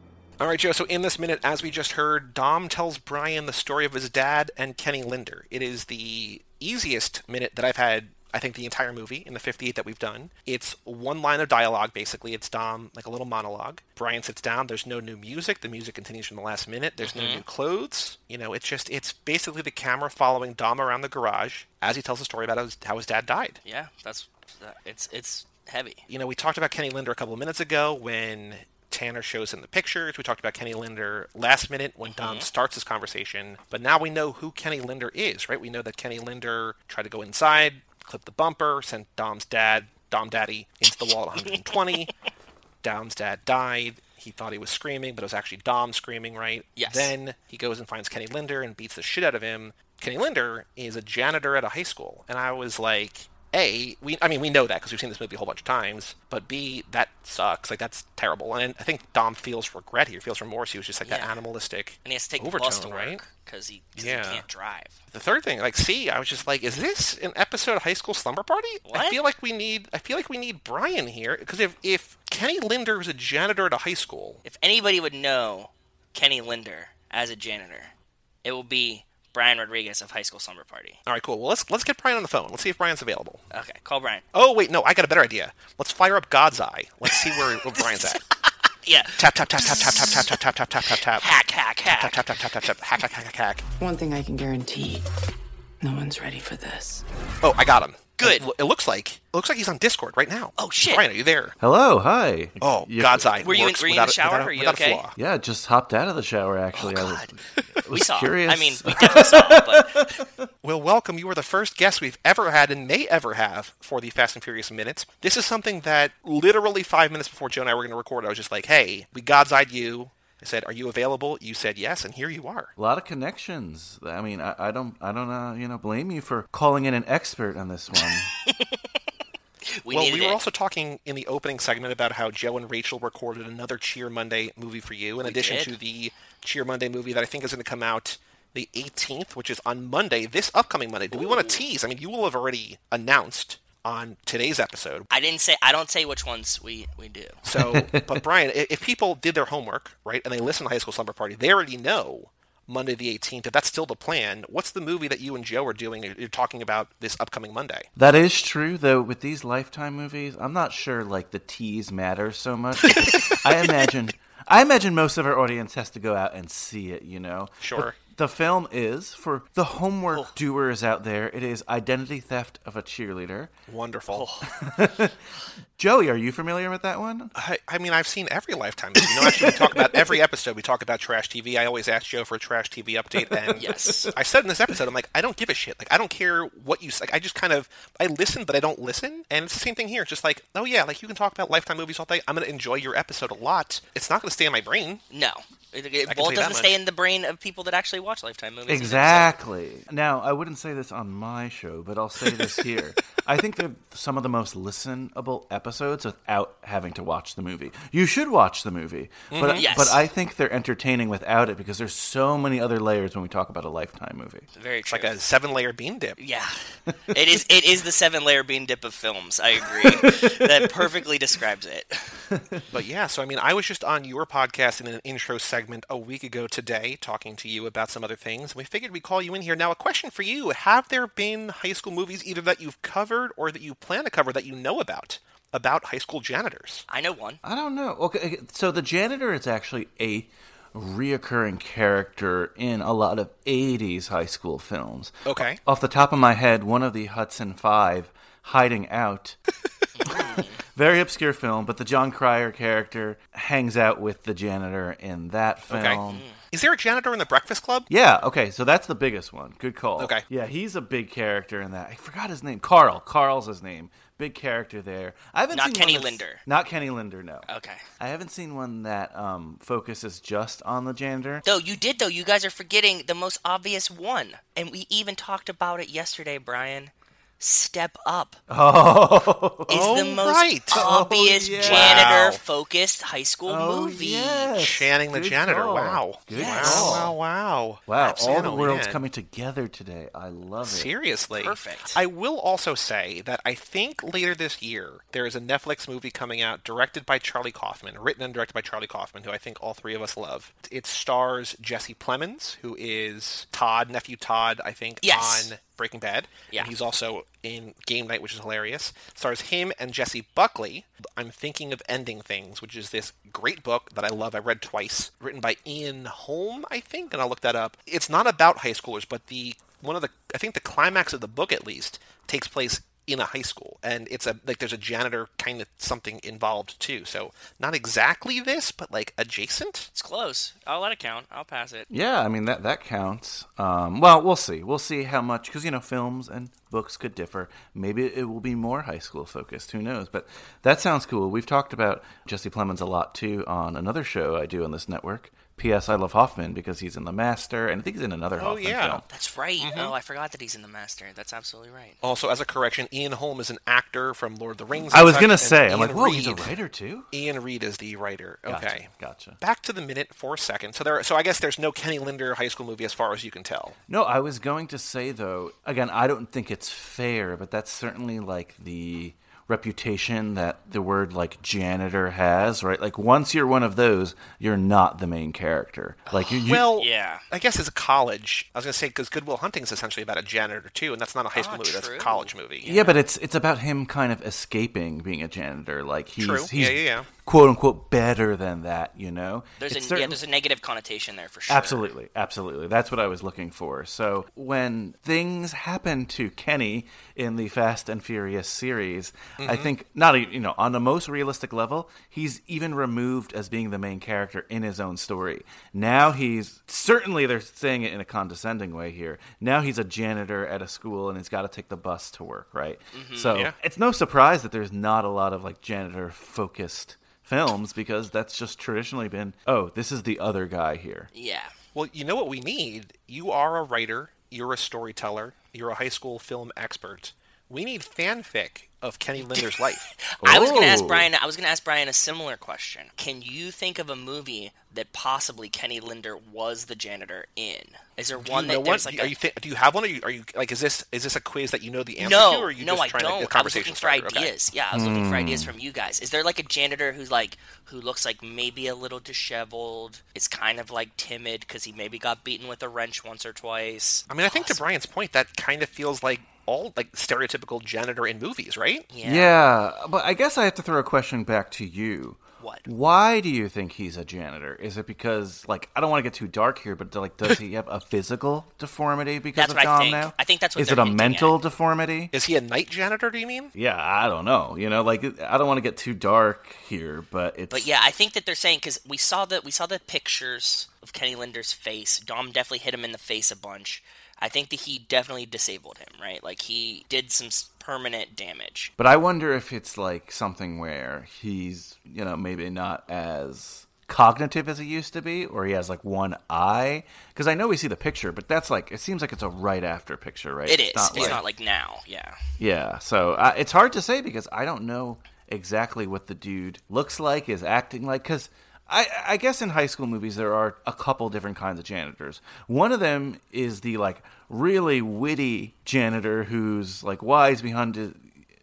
All right, Joe. So in this minute, as we just heard, Dom tells Brian the story of his dad and Kenny Linder. It is the easiest minute that I've had. I think the entire movie in the 58 that we've done. It's one line of dialogue, basically. It's Dom, like a little monologue. Brian sits down. There's no new music. The music continues from the last minute. There's no mm-hmm. new clothes. You know, it's just, it's basically the camera following Dom around the garage as he tells the story about how his, how his dad died. Yeah. That's. It's. It's heavy. you know, we talked about Kenny Linder a couple of minutes ago when Tanner shows him the pictures. We talked about Kenny Linder last minute when Dom mm-hmm. starts this conversation. But now we know who Kenny Linder is, right? We know that Kenny Linder tried to go inside, clip the bumper, sent Dom's dad, Dom Daddy, into the wall at 120. Dom's dad died. He thought he was screaming, but it was actually Dom screaming, right? Yes. Then he goes and finds Kenny Linder and beats the shit out of him. Kenny Linder is a janitor at a high school, and I was like, a, we, I mean, we know that because we've seen this movie a whole bunch of times. But B, that sucks. Like that's terrible. And I think Dom feels regret here, feels remorse. He was just like that animalistic And he has to take the overtone, to right? because he, 'cause Yeah. he can't drive. The third thing, like, C, I was just like, is this an episode of High School Slumber Party? I feel like we need, I feel like we need Brian here because if if Kenny Linder was a janitor at a high school, If anybody would know Kenny Linder as a janitor, it will be Brian Rodriguez of High School Slumber Party. All right, cool. Well, let's let's get Brian on the phone. Let's see if Brian's available. Okay, call Brian. Oh wait, no, I got a better idea. Let's fire up God's Eye. Let's see where, where Brian's at. Yeah. Tap tap tap tap tap tap tap tap tap tap tap tap tap. Hack, hack, Tap hack. tap tap tap tap tap. Hack hack hack hack hack. One thing I can guarantee no one's ready for this. Oh, I got him. Good. It, it looks like it looks like he's on Discord right now. Oh, shit. Brian, are you there? Hello, hi. Oh, You- God's Eye. Were you in- works were you in the without a- shower? without a- Are you okay? Yeah, just hopped out of the shower. Actually, oh, I was, God. was We saw. curious. I mean, we definitely saw, but Well, welcome. You are the first guest we've ever had and may ever have for the Fast and Furious Minutes. This is something that literally five minutes before Joe and I were going to record, I was just like, hey, we God's eyed you. I said, are you available? You said yes, and here you are. a lot of connections. I mean, I, I don't, I don't, uh, you know, blame you for calling in an expert on this one. we well, needed we were it. also talking in the opening segment about how Joe and Rachel recorded another Cheer Monday movie for you, in addition did. to the Cheer Monday movie that I think is going to come out the 18th, which is on Monday, this upcoming Monday. Do we want to tease? I mean, you will have already announced on today's episode. I didn't say. I don't say which ones we we do. So, but Brian, if people did their homework, right, and they listen to High School Slumber Party, they already know Monday the 18th. If that's still the plan, what's the movie that you and Joe are doing? You're talking about this upcoming Monday. that is true, though. With these Lifetime movies, I'm not sure like the tease matter so much. I imagine, I imagine most of our audience has to go out and see it. You know, Sure. But the film is for the homework oh. doers out there. It is Identity Theft of a Cheerleader. Wonderful. Joey, are you familiar with that one? I, I mean, I've seen every Lifetime movie. You know, actually, we talk about every episode. We talk about trash TV. I always ask Joe for a trash TV update, and Yes. I said in this episode, I'm like, I don't give a shit. Like, I don't care what you like. I just kind of I listen, but I don't listen. And it's the same thing here. It's just like, oh yeah, like you can talk about Lifetime movies all day. I'm gonna enjoy your episode a lot. It's not gonna stay in my brain. No, it, it, well, it doesn't stay in the brain of people that actually watch Lifetime movies. either, so- Exactly. Now, I wouldn't say this on my show, but I'll say this here. I think they're some of the most listenable episodes without having to watch the movie. You should watch the movie, but mm-hmm. Yes. but I think they're entertaining without it because there's so many other layers when we talk about a Lifetime movie. Very It's true. like a seven layer bean dip. Yeah, it is. It is the seven layer bean dip of films. I agree. that perfectly describes it. But yeah, so I mean, I was just on your podcast in an intro segment a week ago today, talking to you about some other things. We figured we'd call you in here. Now, a question for you: Have there been high school movies either that you've covered or that you plan to cover that you know about about high school janitors? I know one. I don't know. Okay, so the janitor is actually a reoccurring character in a lot of 80s high school films. Okay. Off the top of my head, one of the Hudson Five, Hiding Out. Very obscure film, but the Jon Cryer character hangs out with the janitor in that film. Okay. Is there a janitor in the Breakfast Club? Yeah, okay, so that's the biggest one. Good call. Okay. Yeah, he's a big character in that. I forgot his name. Carl. Carl's his name. Big character there. I haven't Not seen Kenny Linder. Not Kenny Linder, no. Okay. I haven't seen one that um, focuses just on the janitor. Though you did, though you guys are forgetting the most obvious one, and we even talked about it yesterday, Brian. Step Up Oh, is Oh, the most right. Oh, obvious Oh, yeah. janitor-focused high school oh movie. yes. Channing the Good janitor. call. Wow. Good Yes. call. Wow, wow, wow. Wow, all the world's man. coming together today. I love it. Seriously. Perfect. I will also say that I think later this year there is a Netflix movie coming out directed by Charlie Kaufman, written and directed by Charlie Kaufman, who I think all three of us love. It stars Jesse Plemons, who is Todd, nephew Todd, I think, Yes. on Breaking Bad. Yeah. And he's also in Game Night, which is hilarious. Stars him and Jessie Buckley. I'm thinking of Ending Things, which is this great book that I love. I read twice, written by Ian Holm, I think, and I'll look that up. It's not about high schoolers, but the one of the I think the climax of the book at least takes place in a high school and it's a like there's a janitor kind of something involved too so not exactly this but like adjacent It's close. I'll let it count. I'll pass it. Yeah, I mean that that counts. Um, well, we'll see. We'll see how much because you know films and books could differ. Maybe it will be more high school focused. Who knows? But that sounds cool. We've talked about Jesse Plemons a lot too on another show I do on this network. P.S. I love Hoffman because he's in The Master and I think he's in another Oh, Hoffman yeah. film. That's right. Oh, mm-hmm. I forgot that he's in the Master. That's absolutely right. also as a correction ian holm is an actor from lord of the rings I was gonna say, I'm Ian like, whoa, he's a writer too. Iain Reid is the writer Gotcha, okay gotcha. back to the minute for a second so there so i guess there's no kenny linder high school movie as far as you can tell No, I was going to say though. Again, I don't think it's it's fair, but that's certainly like the reputation that the word like janitor has, right? Like once you're one of those, you're not the main character. Like you, you Well, Yeah. I guess as a college, I was going to say because Goodwill Hunting is essentially about a janitor too, and that's not a high school Ah, movie. That's a college movie. yeah, but it's it's about him kind of escaping being a janitor. Like he's True. he's Yeah, yeah, yeah. Quote unquote better than that, you know? There's a It's yeah, there's a negative connotation there for sure. Absolutely, absolutely. That's what I was looking for. So when things happen to Kenny in the Fast and Furious series, Mm-hmm. I think not you know on the most realistic level, he's even removed as being the main character in his own story. Now he's certainly they're saying it in a condescending way here. Now he's a janitor at a school and he's got to take the bus to work, right? Mm-hmm. So Yeah. it's no surprise that there's not a lot of like janitor focused films because that's just traditionally been oh this is the other guy here Yeah. Well, you know what we need? You are a writer, you're a storyteller, you're a high school film expert. We need fanfic of Kenny Linder's life. I was going to ask. Brian. I was going to ask Brian a similar question. Can you think of a movie that possibly Kenny Linder was the janitor in? Is there one you that there's like are a, you th- do you have one? Or are you, are you like is this is this a quiz that you know the answer no, to? Or are you no, just I trying don't. to get I was conversation looking for started? Okay. ideas. Yeah, I was looking for ideas hmm. from you guys. Is there like a janitor who's like who looks like maybe a little disheveled? Is kind of like timid because he maybe got beaten with a wrench once or twice. I mean, I think to Brian's point, that kind of feels like all like stereotypical janitor in movies, right? Yeah. Yeah, but I guess I have to throw a question back to you. What? Why do you think he's a janitor? Is it because, like, I don't want to get too dark here, but like, does he have a physical deformity because That's of what I Dom think. now? I think that's what Is it a mental at. deformity? Is he a night janitor? Do you mean? Yeah, I don't know. You know, like, I don't want to get too dark here, but it's. But yeah, I think that they're saying because we saw the we saw the pictures of Kenny Linder's face. Dom definitely hit him in the face a bunch. I think that he definitely disabled him, right? Like he did some permanent damage. But I wonder if it's like something where he's, you know, maybe not as cognitive as he used to be, or he has like one eye. Because I know we see the picture, but that's like it seems like it's a right after picture, right? It is. It's It's not like now. Yeah. Yeah, so uh, it's hard to say because I don't know exactly what the dude looks like, is acting like. Because I, I guess in high school movies there are a couple different kinds of janitors. One of them is the like really witty janitor who's like wise behind his.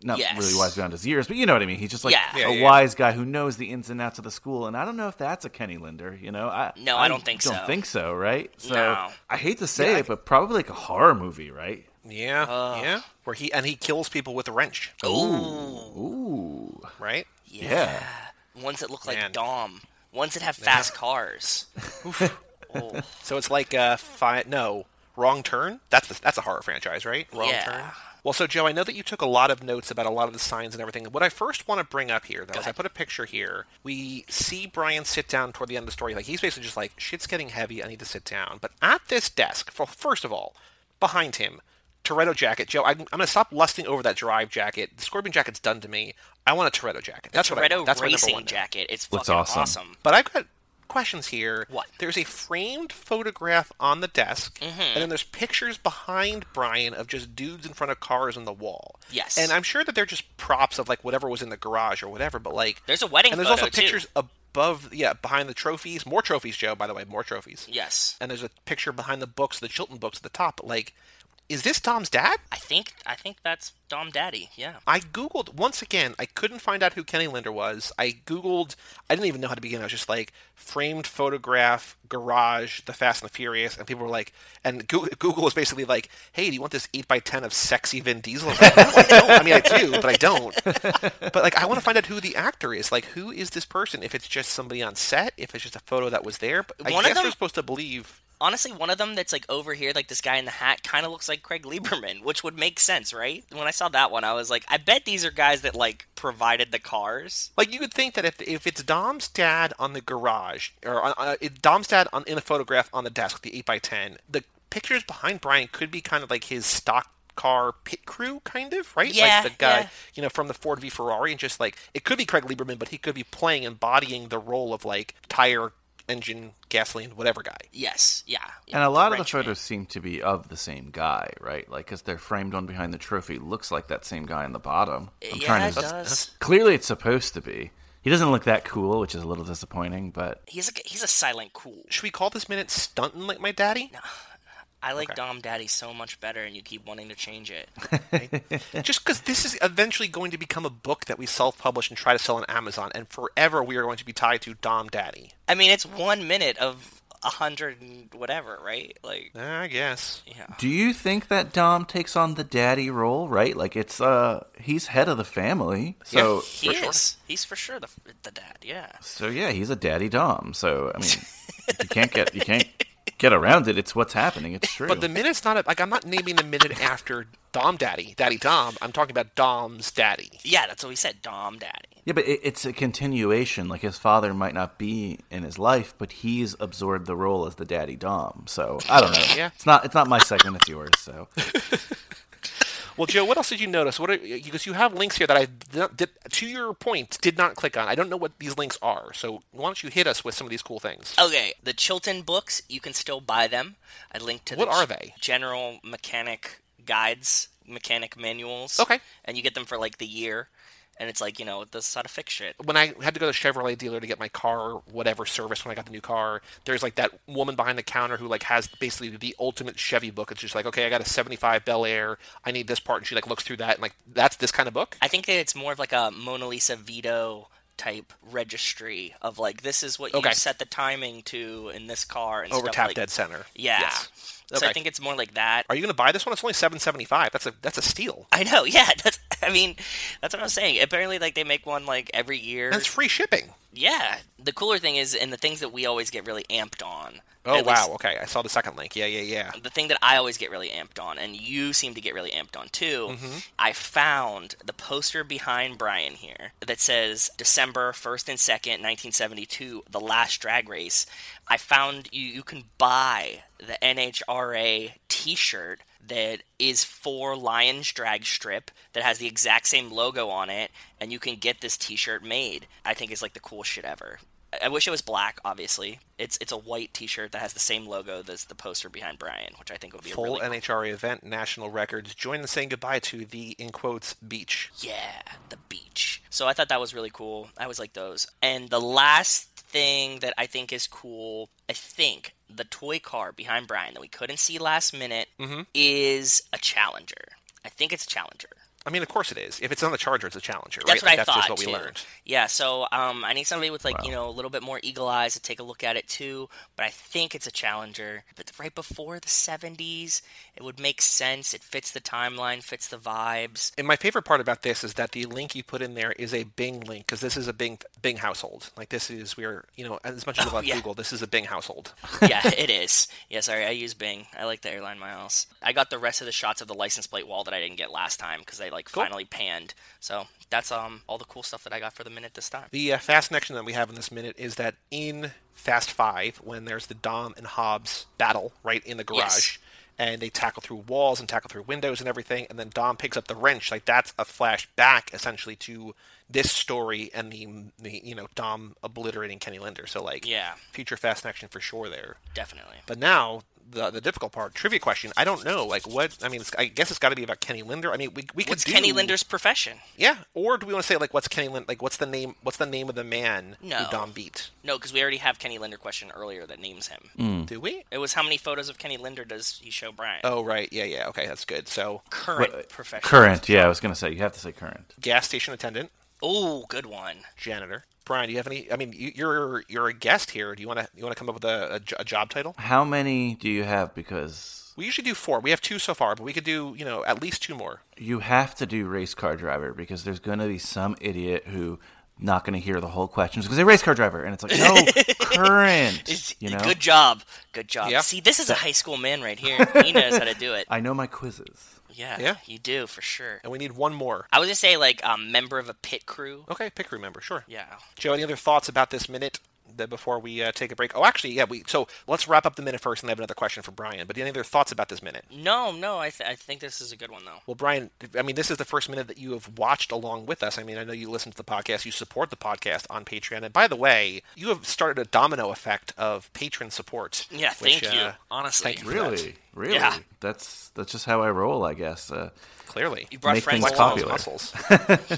Not Yes. really wise beyond his years, but you know what I mean. He's just like Yeah. Yeah, a yeah. wise guy who knows the ins and outs of the school, and I don't know if that's a Kenny Linder. You know, I No, I don't think so. You don't think so, right? So No. I hate to say it, but probably like a horror movie, right? Yeah, yeah. Where he and he kills people with a wrench, Ooh, Ooh, right? yeah. Ones that look like Man. Dom. Ones that have fast cars. oh. So it's like uh, fi- no, wrong turn. That's the, that's a horror franchise, right? Wrong Yeah. turn. Well, so Joe, I know that you took a lot of notes about a lot of the signs and everything. What I first want to bring up here, though, is I put a picture here. We see Brian sit down toward the end of the story. Like he's basically just like, "Shit's getting heavy. I need to sit down." But at this desk, for, first of all, behind him, Toretto jacket. Joe, I'm, I'm going to stop lusting over that drive jacket. The Scorpion jacket's done to me. I want a Toretto jacket. That's what I Toretto want. That's my number racing one. now. jacket. It's Looks fucking awesome. awesome. But I've got questions here. What? There's a framed photograph on the desk, Mm-hmm. and then there's pictures behind Brian of just dudes in front of cars on the wall. Yes. And I'm sure that they're just props of like whatever was in the garage or whatever. But like, There's a wedding and there's photo, also too. pictures above, yeah, behind the trophies. More trophies, Joe. By the way, more trophies. Yes. And there's a picture behind the books, the Chilton books at the top. Like, is this Tom's dad? I think I think that's Dom Daddy. Yeah. I googled once again. I couldn't find out who Kenny Linder was. I googled. I didn't even know how to begin. I was just like framed photograph garage, The Fast and the Furious, and people were like, and Google, was basically like, "Hey, do you want this eight x ten of sexy Vin Diesel?" I, like, no, I don't. I mean, I do, but I don't. But like, I want to find out who the actor is. Like, who is this person? If it's just somebody on set, if it's just a photo that was there. But I One of guess them- we're supposed to believe. Honestly, one of them that's like over here, like this guy in the hat, kind of looks like Craig Lieberman, which would make sense, right? When I saw that one, I was like, I bet these are guys that like provided the cars. Like you would think that if if it's Dom's dad on the garage or on, uh, it- Dom's dad on in a photograph on the desk, the eight x ten, the pictures behind Brian could be kind of like his stock car pit crew, kind of right? Yeah, like the guy yeah. you know from the Ford v Ferrari, and just like it could be Craig Lieberman, but he could be playing embodying the role of like tire, engine, gasoline, whatever guy. Yes, yeah. And a lot of the wrench man. photos seem to be of the same guy, right? Like, because they're framed on behind the trophy, looks like that same guy in the bottom. I'm yeah, trying it to. does. Clearly, it's supposed to be. He doesn't look that cool, which is a little disappointing, but He's a he's a silent cool. Should we call this minute stunting like my daddy? I like Okay. Dom Daddy so much better, and you keep wanting to change it. Just because this is eventually going to become a book that we self-publish and try to sell on Amazon, and forever we are going to be tied to Dom Daddy. I mean, it's one minute of a hundred and whatever, right? Like, I guess. yeah. Do you think that Dom takes on the daddy role? Right, like it's uh he's head of the family, so He For sure. is. He's for sure the the dad. Yeah. so yeah, he's a daddy Dom. So I mean, you can't get you can't get around it. It's what's happening. It's true. But the minute's not a, like I'm not naming the minute after Dom Daddy, Daddy Dom. I'm talking about Dom's daddy. Yeah, that's what we said. Dom Daddy. Yeah, but it, it's a continuation. Like his father might not be in his life, but he's absorbed the role as the daddy dom. So I don't know. Yeah. It's not. It's not my segment. It's yours. So Well, Joe, what else did you notice? What are, because you have links here that I did, to your point did not click on. I don't know what these links are. So why don't you hit us with some of these cool things? Okay, the Chilton books, you can still buy them. I linked to the What are they? General mechanic guides, mechanic manuals. Okay. And you get them for like the year. And it's like, you know, this is how to fix shit. when I had to go to the Chevrolet dealer to get my car, whatever service when I got the new car, there's like that woman behind the counter who like has basically the ultimate Chevy book. It's just like, okay, I got a '75 Bel Air, I need this part, and she like looks through that and like that's this kind of book. I think that it's more of like a Mona Lisa Vito type registry of like, this is what you Okay. set the timing to in this car and Over stuff tap like dead center. Yeah. Yes. So Okay. I think it's more like that. Are you going to buy this one? It's only 7.75. That's a that's a steal. I know, yeah. That's. I mean, that's what I was saying. Apparently, like they make one like every year. And it's free shipping. Yeah. The cooler thing is, and the things that we always get really amped on. Oh wow. least Okay, I saw the second link. Yeah, yeah, yeah. The thing that I always get really amped on, and you seem to get really amped on too, Mm-hmm. I found the poster behind Brian here that says December 1st and 2nd, 1972, the last drag race. I found you, you can buy the NHRA t shirt that is for Lions Drag Strip that has the exact same logo on it, and you can get this t shirt made. I think it's like the coolest shit ever. I- wish it was black. Obviously, it's it's a white T-shirt that has the same logo as the poster behind Brian, which I think would be a Full really NHRA event, national records. Join in saying goodbye to the in quotes beach. yeah the beach. So I thought that was really cool. I always like those. And the last thing that I think is cool, I think the toy car behind Brian that we couldn't see last minute Mm-hmm. is a Challenger. I think it's a Challenger. I mean, of course it is. If it's on the Charger, it's a Challenger, That's right? what Like, I that's thought just what we too. learned. Yeah, so um, I need somebody with like you know a little bit more eagle eyes to take a look at it too. But I think it's a Challenger. But right before the '70s, it would make sense. It fits the timeline, fits the vibes. And my favorite part about this is that the link you put in there is a Bing link because this is a Bing Bing household. Like this is we're you know as much as we love Oh, yeah. Google, this is a Bing household. yeah, it is. Yeah, sorry, I use Bing. I like the airline miles. I got the rest of the shots of the license plate wall that I didn't get last time because they like Cool. finally panned. So that's um all the cool stuff that I got for the minute this time. The uh, fast connection that we have in this minute is that in Fast Five, when there's the Dom and Hobbs battle right in the garage, Yes. and they tackle through walls and tackle through windows and everything, and then Dom picks up the wrench, like that's a flashback essentially to this story and the, the you know Dom obliterating Kenny Linder. So like Yeah. future fast connection for sure there. Definitely. But now the the difficult part, trivia question. I don't know, like what. I mean, it's, I guess it's got to be about Kenny Linder. I mean, we we could What's do, Kenny Linder's profession? Yeah, or do we want to say like what's Kenny Linder? Like what's the name? What's the name of the man No. who Dom beat? No, because we already have Kenny Linder question earlier that names him. Mm. Do we? It was how many photos of Kenny Linder does he show Brian? Oh right, yeah, yeah. Okay, that's good. So Current profession. current. Yeah, I was gonna say you have to say current. gas station attendant, Oh, good one. janitor. Brian, do you have any? I mean, you, you're you're a guest here. Do you want to you want to come up with a, a a job title? How many do you have? Because We usually do four. We have two so far, but we could do you know at least two more. you have to do race car driver because there's gonna be some idiot who not gonna hear the whole questions because they race car driver and it's like no current. It's- You know, Good job. Good job. Yeah. See, this is a high school man right here. He knows how to do it. I know my quizzes. Yeah, Yeah. you do for sure. And we need one more. I was gonna say like a um, member of a pit crew. Okay, pick member, sure. Yeah. Joe, any other thoughts about this minute that before we uh, take a break? Oh, actually, yeah. We so let's wrap up the minute first, and I have another question for Brian. But any other thoughts about this minute? No, no, I, th- I think this is a good one though. Well, Brian, I mean, this is the first minute that you have watched along with us. I mean, I know you listen to the podcast, you support the podcast on Patreon, and by the way, you have started a domino effect of patron support. Yeah, which, thank you. uh, Honestly, thank you for that. Really? Really? Yeah. That's that's just how I roll, I guess. Uh, Clearly, You brought Make friends things along. Those popular. muscles.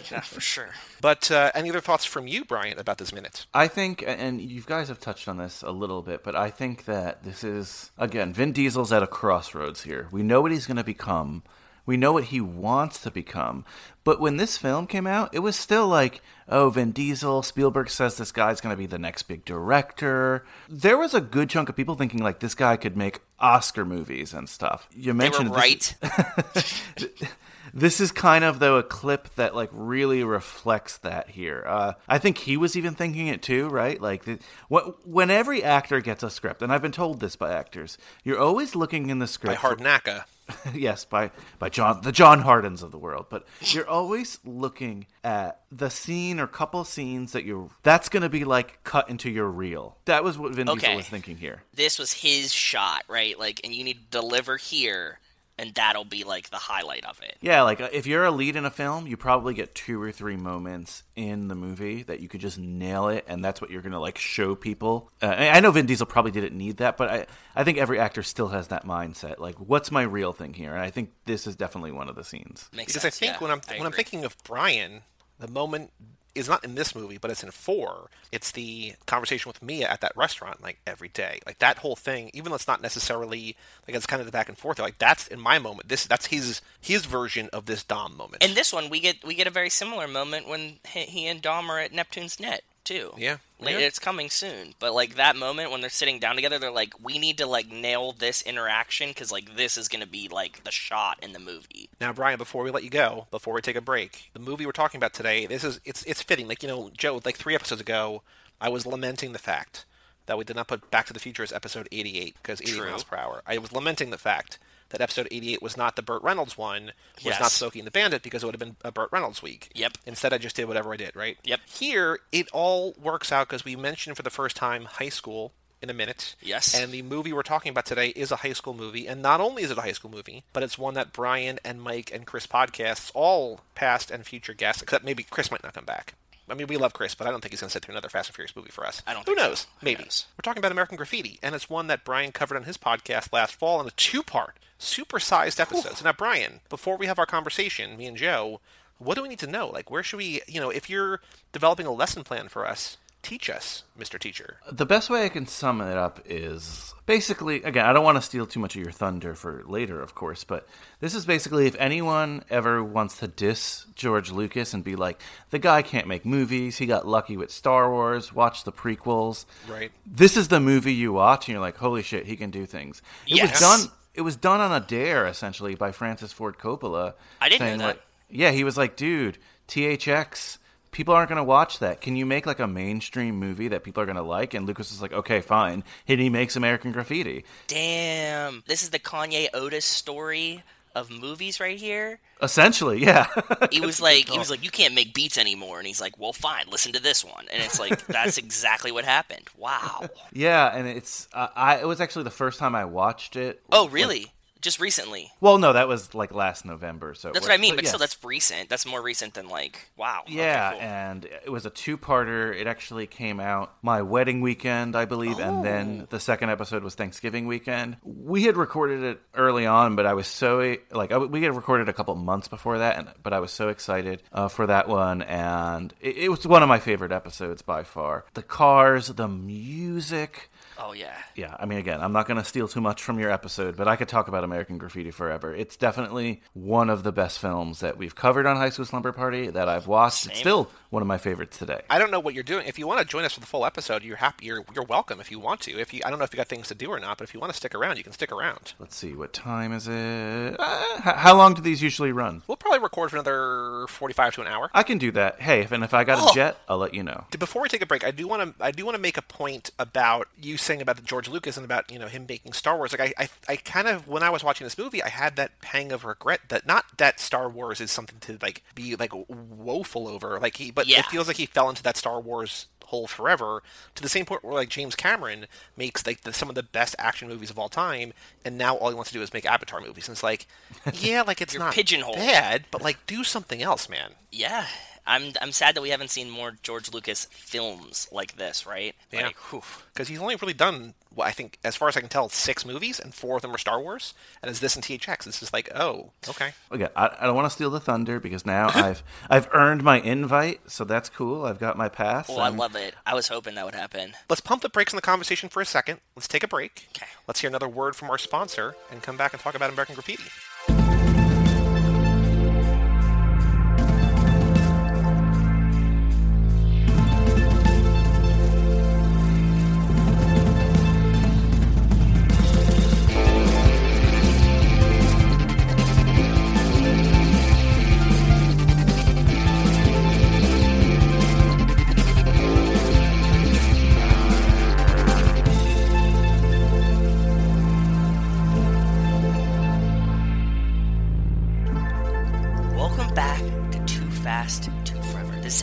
Yeah, for sure. but uh, any other thoughts from you, Brian, about this minute? I think, and you guys have touched on this a little bit, but I think that this is again Vin Diesel's at a crossroads here. We know what he's going to become. We know what he wants to become. But when this film came out, it was still like, oh, Vin Diesel, Spielberg says this guy's going to be the next big director. There was a good chunk of people thinking like this guy could make Oscar movies and stuff. You They were mentioned right. this is kind of though a clip that like really reflects that here. Uh, I think he was even thinking it too, right? Like the, wh- when every actor gets a script, and I've been told this by actors, you're always looking in the script. Hard Naka. yes, by by John the John Hardens of the world, but you're always looking at the scene or couple scenes that you that's going to be like cut into your reel. That was what Vin Okay. Diesel was thinking here. this was his shot, right? Like, and you need to deliver here, and that'll be like the highlight of it. Yeah, like uh, if you're a lead in a film, you probably get two or three moments in the movie that you could just nail it, and that's what you're gonna like show people. Uh, I know Vin Diesel probably didn't need that, but I I think every actor still has that mindset. Like, what's my real thing here? And I think this is definitely one of the scenes. Makes because sense. I think yeah, when I'm I when I'm thinking of Brian, the moment is not in this movie, but it's in four. It's the conversation with Mia at that restaurant, like every day, like that whole thing. Even though it's not necessarily like it's kind of the back and forth. Like that's in my moment. This that's his his version of this Dom moment. In this one, we get we get a very similar moment when he, he and Dom are at Neptune's net too. Yeah. Like, Yeah. it's coming soon. But like that moment when they're sitting down together, they're like, we need to like nail this interaction because like this is gonna be like the shot in the movie. Now, Brian, before we let you go, before we take a break, the movie we're talking about today, this is it's it's fitting. Like you know, Joe, like three episodes ago, I was lamenting the fact that we did not put Back to the Future as episode 88 because 80 True. miles per hour. I was lamenting the fact that episode 88 was not the Burt Reynolds one, was not Yes. Smokey and the Bandit because it would have been a Burt Reynolds week. Yep. Instead, I just did whatever I did, right? Yep. Here, it all works out because we mentioned for the first time high school in a minute. Yes. And the movie we're talking about today is a high school movie, and not only is it a high school movie, but it's one that Brian and Mike and Chris podcasts, all past and future guests, except maybe Chris might not come back. I mean, we love Chris, but I don't think he's going to sit through another Fast and Furious movie for us. I don't Who so. knows? Who Maybe. knows? We're talking about American Graffiti, and it's one that Brian covered on his podcast last fall in a two-part, super-sized episode. So now, Brian, before we have our conversation, me and Joe, what do we need to know? Like, where should we, you know, if you're developing a lesson plan for us, teach us, Mr. Teacher. The best way I can sum it up is basically again, I don't want to steal too much of your thunder for later, of course, but this is basically if anyone ever wants to diss George Lucas and be like, the guy can't make movies, he got lucky with Star Wars, watch the prequels. Right. This is the movie you watch and you're like, holy shit, he can do things. It Yes. was done it was done on a dare essentially by Francis Ford Coppola. I didn't know that. like- yeah, he was like, dude, THX people aren't going to watch that. Can you make like a mainstream movie that people are going to like? And Lucas is like, okay, fine. And he makes American Graffiti. Damn, this is the Kanye Otis story of movies right here. Essentially, yeah. He was like, he was like, you can't make beats anymore, and he's like, well, fine, listen to this one, and it's like that's exactly what happened. Wow. yeah, and it's uh, I it was actually the first time I watched it. Oh, really? Just recently? Well, no, that was like last November. So That's what I mean, but yes. still, that's recent. That's more recent than like, wow. Okay, Yeah, cool. and it was a two-parter. It actually came out my wedding weekend, I believe, and Oh. then the second episode was Thanksgiving weekend. We had recorded it early on, but I was so like I, we had recorded a couple months before that, and but I was so excited uh, for that one, and it, it was one of my favorite episodes by far. The cars, the music. Oh yeah. Yeah, I mean, again, I'm not going to steal too much from your episode, but I could talk about American Graffiti forever. It's definitely one of the best films that we've covered on High School Slumber Party that I've watched. It's still one of my favorites today. I don't know what you're doing. If you want to join us for the full episode, you're happy. You're you're welcome if you want to. If you, I don't know if you got things to do or not, but if you want to stick around, you can stick around. Let's see, what time is it? Uh, h- how long do these usually run? We'll probably record for another 45 to an hour. I can do that. Hey, if, and if I got Oh. a jet, I'll let you know. Before we take a break, I do want to I do want to make a point about you saying about the George Lucas and about you know him making Star Wars. Like I, I I kind of when I was watching this movie, I had that pang of regret that not that Star Wars is something to like be like woeful over. Like he, but Yeah. it feels like he fell into that Star Wars hole forever to the same point where like James Cameron makes like the, some of the best action movies of all time, and now all he wants to do is make Avatar movies. And it's like, yeah, like it's not pigeonholed. bad, but like do something else, man. Yeah. I'm I'm sad that we haven't seen more George Lucas films like this, right? Yeah. Like, because he's only really done, well, I think, as far as I can tell, six movies, and four of them are Star Wars. And it's this and THX. It's just like, oh, okay. Again, I, I don't want to steal the thunder because now I've I've earned my invite, so that's cool. I've got my pass. Oh, I love it. I was hoping that would happen. Let's pump the brakes on the conversation for a second. Let's take a break. Okay. Let's hear another word from our sponsor and come back and talk about American Graffiti.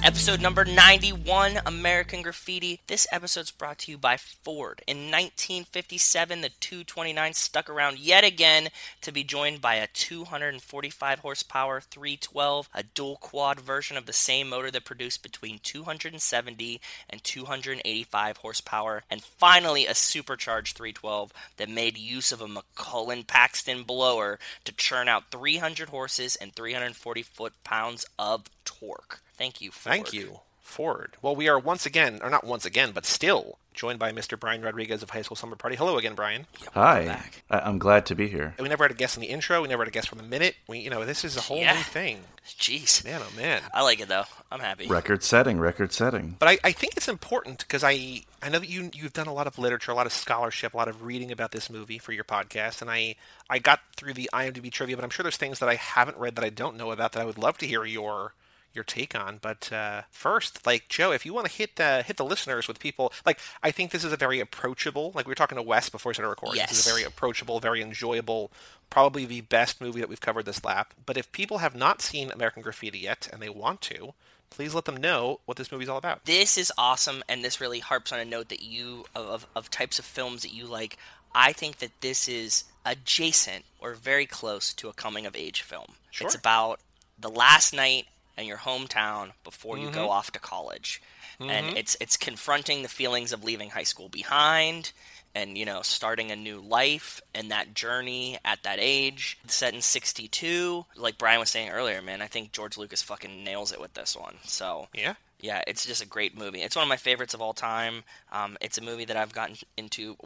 Episode number 91, American Graffiti. This episode's brought to you by Ford. In 1957, the 229 stuck around yet again to be joined by a 245 horsepower 312, a dual quad version of the same motor that produced between 270 and 285 horsepower, and finally a supercharged 312 that made use of a McCulloch Paxton blower to churn out 300 horses and 340 foot pounds of torque. Thank you. Ford. Thank you, Ford. Well, we are once again, or not once again, but still joined by Mr. Brian Rodriguez of High School Slumber Party. Hello again, Brian. Hi, back. I, I'm glad to be here. We never had a guest in the intro. We never had a guest from the minute. We, you know, this is a whole Yeah. new thing. Jeez. Man, oh man. I like it though. I'm happy. Record setting, record setting. But I, I think it's important because I I know that you you've done a lot of literature, a lot of scholarship, a lot of reading about this movie for your podcast, and I I got through the IMDb trivia, but I'm sure there's things that I haven't read that I don't know about that I would love to hear your your take on. But uh, first, like Joe, if you want to hit the hit the listeners with people, like I think this is a very approachable. Like we were talking to Wes before we started recording. This is a very approachable, very enjoyable, probably the best movie that we've covered this lap. But if people have not seen American Graffiti yet and they want to, please let them know what this movie's all about. This is awesome, and this really harps on a note that you of, of, of types of films that you like. I think that this is adjacent or very close to a coming of age film. Sure. It's about the last night in your hometown before you Mm-hmm. go off to college. And it's it's confronting the feelings of leaving high school behind and you know starting a new life and that journey at that age set in 62 like brian was saying earlier man i think george lucas fucking nails it with this one so Yeah. Yeah, it's just a great movie. It's one of my favorites of all time. Um, it's a movie that I've gotten into,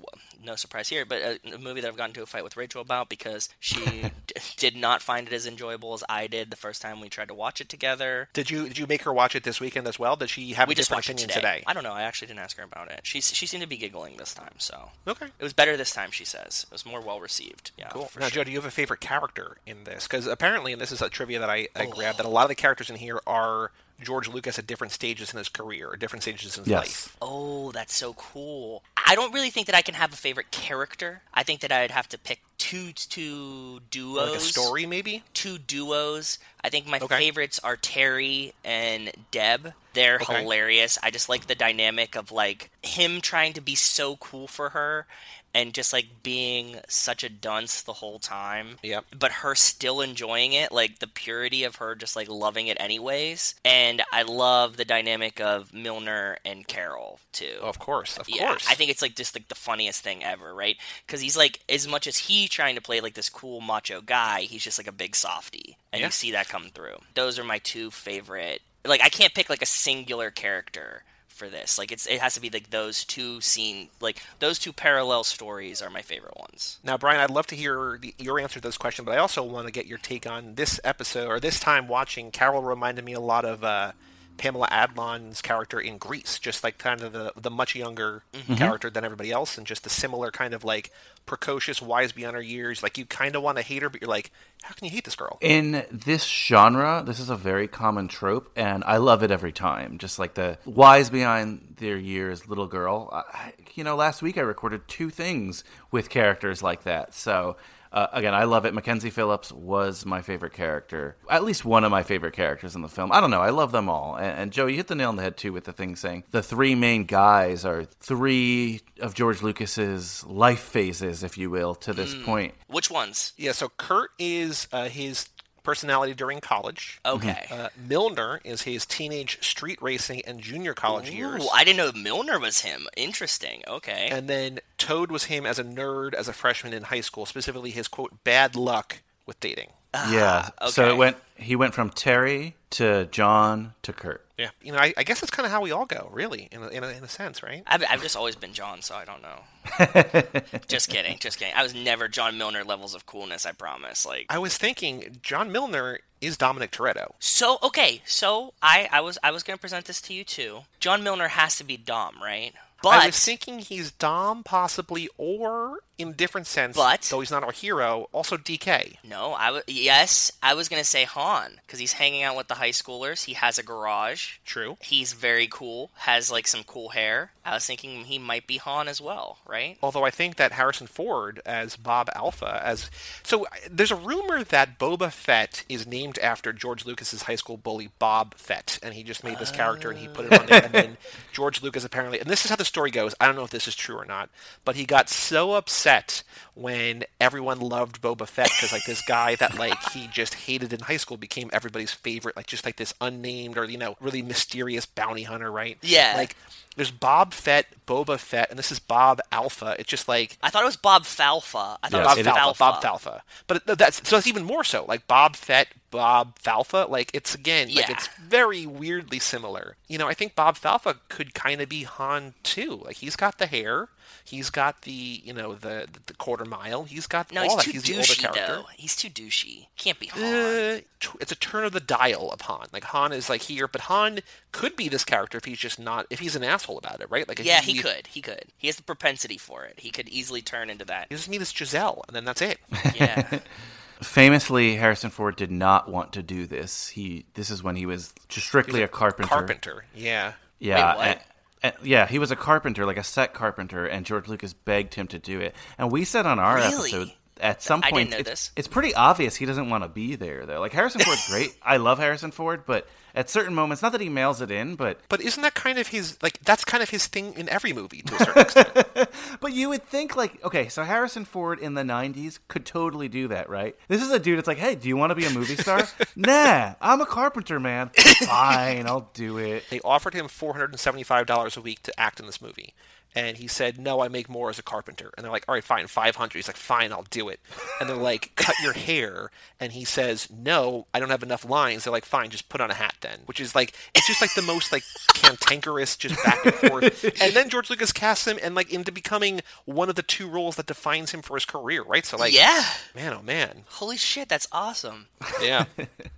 no surprise here, but a, a movie that I've gotten into a fight with Rachel about because she d- did not find it as enjoyable as I did the first time we tried to watch it together. Did you did you make her watch it this weekend as well? Did she have We a just different opinion today. today? I don't know. I actually didn't ask her about it. She she seemed to be giggling this time, so Okay. it was better this time. She says it was more well received. Yeah, Cool. Now, sure. Joe, do you have a favorite character in this? Because apparently, and this is a trivia that I, Oh. I grabbed, that a lot of the characters in here are George Lucas at different stages in his career, or different stages in his Yes. life. Oh, that's so cool. I don't really think that I can have a favorite character. I think that I'd have to pick two two duos. Like a story, maybe? two duos. I think my Okay. favorites are Terry and Deb. They're Okay. hilarious. I just like the dynamic of like him trying to be so cool for her and just like being such a dunce the whole time. Yep. But her still enjoying it, like the purity of her just like loving it anyways. And I love the dynamic of Milner and Carol too. Of course, of Yeah, course. I think it's like just like the funniest thing ever, right? Because he's like, as much as he trying to play like this cool macho guy, he's just like a big softy, and Yeah. you see that come through. Those are my two favorite. Like, I can't pick like a singular character for this. Like, it's it has to be like those two scene, like those two parallel stories are my favorite ones. Now, Brian, I'd love to hear the, your answer to this question, but I also want to get your take on this episode or this time watching. Carol reminded me a lot of uh, Pamela Adlon's character in Grease, just like kind of the the much younger Mm-hmm. character than everybody else, and just a similar kind of like precocious, wise beyond her years. Like you kind of want to hate her, but you're like, how can you hate this girl? In this genre, this is a very common trope, and I love it every time. Just like the wise beyond their years little girl. I, you know, last week I recorded two things with characters like that. So, uh, again, I love it. Mackenzie Phillips was my favorite character, at least one of my favorite characters in the film. I don't know, I love them all. And, and Joe, you hit the nail on the head too with the thing saying the three main guys are three of George Lucas's life phases, if you will, to this point. Which ones? Yeah, so Kurt is uh, his personality during college. Okay. Uh, Milner is his teenage street racing and junior college years. I didn't know Milner was him. Interesting. Okay. And then Toad was him as a nerd as a freshman in high school, specifically his quote bad luck with dating. Yeah. Ah, so okay. it went. He went from Terry to John to Curt. Yeah, you know, I, I guess that's kind of how we all go, really, in a, in a, in a sense, right? I've, I've just always been John, so I don't know. just kidding, just kidding. I was never John Milner levels of coolness. I promise. Like, I was thinking John Milner is Dominic Toretto. so okay, so I, I was, I was gonna present this to you too. John Milner has to be Dom, right? But I was thinking he's Dom, possibly, or in a different sense, But- though he's not our hero, also DK. no, I was yes, I was gonna say Han because he's hanging out with the high schoolers. He has a garage. True. He's very cool. Has like some cool hair. I was thinking he might be Han as well, right? Although I think that Harrison Ford as Bob Alpha as so there's a rumor that Boba Fett is named after George Lucas's high school bully Bob Fett, and he just made this character and he put it on there. And then George Lucas apparently, and this is how the story goes. I don't know if this is true or not, but he got so upset when everyone loved Boba Fett because like this guy that like he just hated in high school became everybody's favorite, like just like this unnamed or you know really mysterious bounty hunter, right? Yeah. like. There's Bob Fett, Boba Fett, and this is Bob Alpha. It's just like I thought it was Bob Falfa. I thought Yes, it Bob was Falfa, Falfa. Bob Falfa. But that's so that's even more so. Like Bob Fett, Bob Falfa. Like it's again, like Yeah. it's very weirdly similar. You know, I think Bob Falfa could kind of be Han too. Like he's got the hair, he's got the you know the the quarter mile, he's got No, all he's that. too he's the older douchey character. though. He's too douchey. Can't be Han. Uh, it's a turn of the dial of Han. Like Han is like here, but Han could be this character if he's just not if he's an asshole about it, right? Like yeah, he could. He could. He has the propensity for it. He could easily turn into that. You just need this Giselle, and then that's it. Yeah. Famously, Harrison Ford did not want to do this. He this is when he was just strictly a carpenter. Carpenter, yeah. Yeah. Wait, what? and- and- yeah, he was a carpenter, like a set carpenter, and George Lucas begged him to do it. And we said on our Really? episode at some I didn't point know it's, this. it's pretty obvious he doesn't want to be there though. Like Harrison Ford's great. I love Harrison Ford, but at certain moments, not that he mails it in, but But isn't that kind of his like that's kind of his thing in every movie to a certain extent? But you would think like, okay, so Harrison Ford in the '90s could totally do that, right? This is a dude. It's like, hey, do you want to be a movie star? nah, I'm a carpenter, man. Fine, I'll do it. they offered him four hundred and seventy-five dollars a week to act in this movie, and he said, "No, I make more as a carpenter." And they're like, "All right, fine, five hundred. He's like, "Fine, I'll do it." And they're like, "Cut your hair," and he says, "No, I don't have enough lines." They're like, "Fine, just put on a hat then," which is like it's just like the most like cantankerous, just back and forth. And then George Lucas casts him and like into becoming one of the two roles that defines him for his career, right? So like, yeah. man, oh man, Holy shit, that's awesome. yeah,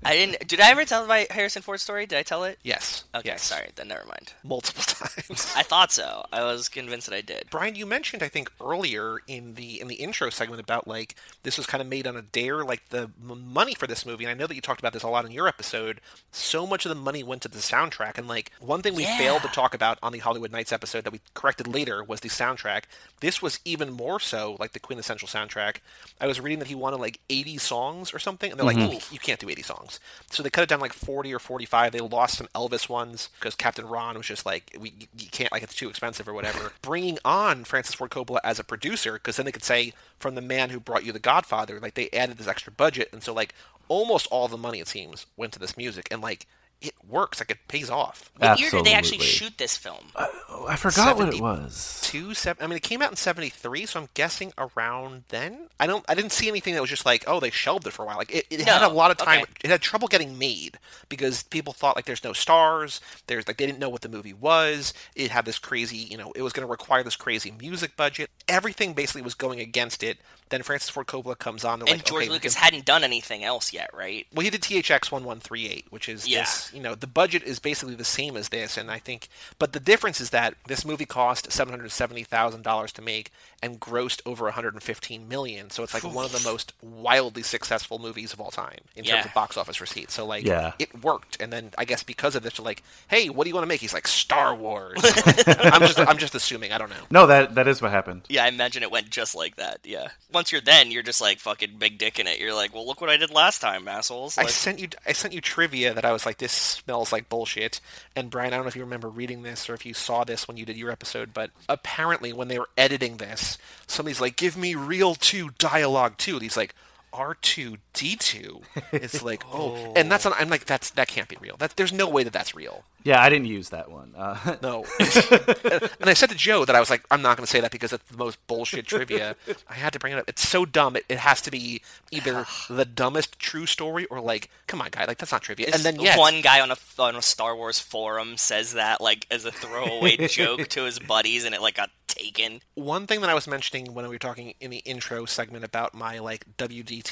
I didn't. Did I ever tell my Harrison Ford story? Did I tell it? yes, Okay, yes, sorry. Then never mind. multiple times. I thought so. I was convinced that I did. Brian, you mentioned I think earlier in the in the intro segment about like this was kind of made on a dare, like the m- money for this movie. And I know that you talked about this a lot in your episode. So much of the money went to the soundtrack, and like one thing we Yeah. failed to talk about on the Hollywood Nights episode that we corrected later was the soundtrack. This was even more so like the quintessential soundtrack. I was reading that he wanted like 80 songs or something, and they're like, mm-hmm. "You- you can't do 80 songs. So they cut it down like 40 or 45. They lost some Elvis ones because Captain Ron was just like, we you can't like it's too expensive or whatever. Bringing on Francis Ford Coppola as a producer because then they could say from the man who brought you The Godfather, like they added this extra budget, and so like almost all the money it seems went to this music, and like it works, like it pays off. What year did they actually shoot this film? Oh, I forgot what it was. Two seven. I mean, it came out in '73, so I'm guessing around then. I don't. I didn't see anything that was just like, oh, they shelved it for a while. Like it, it had a lot of time. okay. It had trouble getting made because people thought like there's no stars. There's like they didn't know what the movie was. It had this crazy, you know, it was going to require this crazy music budget. Everything basically was going against it. Then Francis Ford Coppola comes on. And like, George okay, Lucas can- hadn't done anything else yet, right? well, he did THX one one three eight, which is Yeah. this. You know, the budget is basically the same as this, and I think, but the difference is that this movie cost seven hundred seventy thousand dollars to make and grossed over one hundred and fifteen million. So it's like one of the most wildly successful movies of all time in terms of box office receipts. So like, Yeah. it worked, and then I guess because of this, they're like, hey, what do you want to make? He's like Star Wars. I'm just, I'm just assuming. I don't know. No, that that is what happened. Yeah, I imagine it went just like that. Yeah. Once you're then, you're just like fucking big dick in it. You're like, well, look what I did last time, assholes. I sent you I sent you trivia that I was like this smells like bullshit. And Brian, I don't know if you remember reading this or if you saw this when you did your episode, but apparently when they were editing this, somebody's like, "Give me reel two dialogue too." And he's like, R two D two. It's like oh, and that's I'm like that's that can't be real. That there's no way that that's real. Yeah, I didn't use that one. Uh, No. and I said to Joe that I was like, I'm not going to say that because it's the most bullshit trivia. I had to bring it up. It's so dumb. It, it has to be either the dumbest true story or like, come on, guy, like that's not trivia. And then yes, one guy on a on a Star Wars forum says that like as a throwaway joke to his buddies, and it like got taken. one thing that I was mentioning when we were talking in the intro segment about my like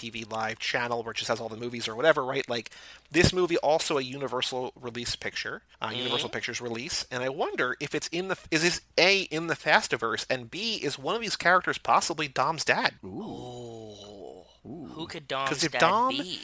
WDTV live channel, where it just has all the movies or whatever, right? Like this movie also a Universal release picture, uh, Universal Pictures release, and I wonder if it's in the is this a in the Fastiverse and b is one of these characters possibly Dom's dad? Oh, who could Dom's 'Cause if dad Dom- be?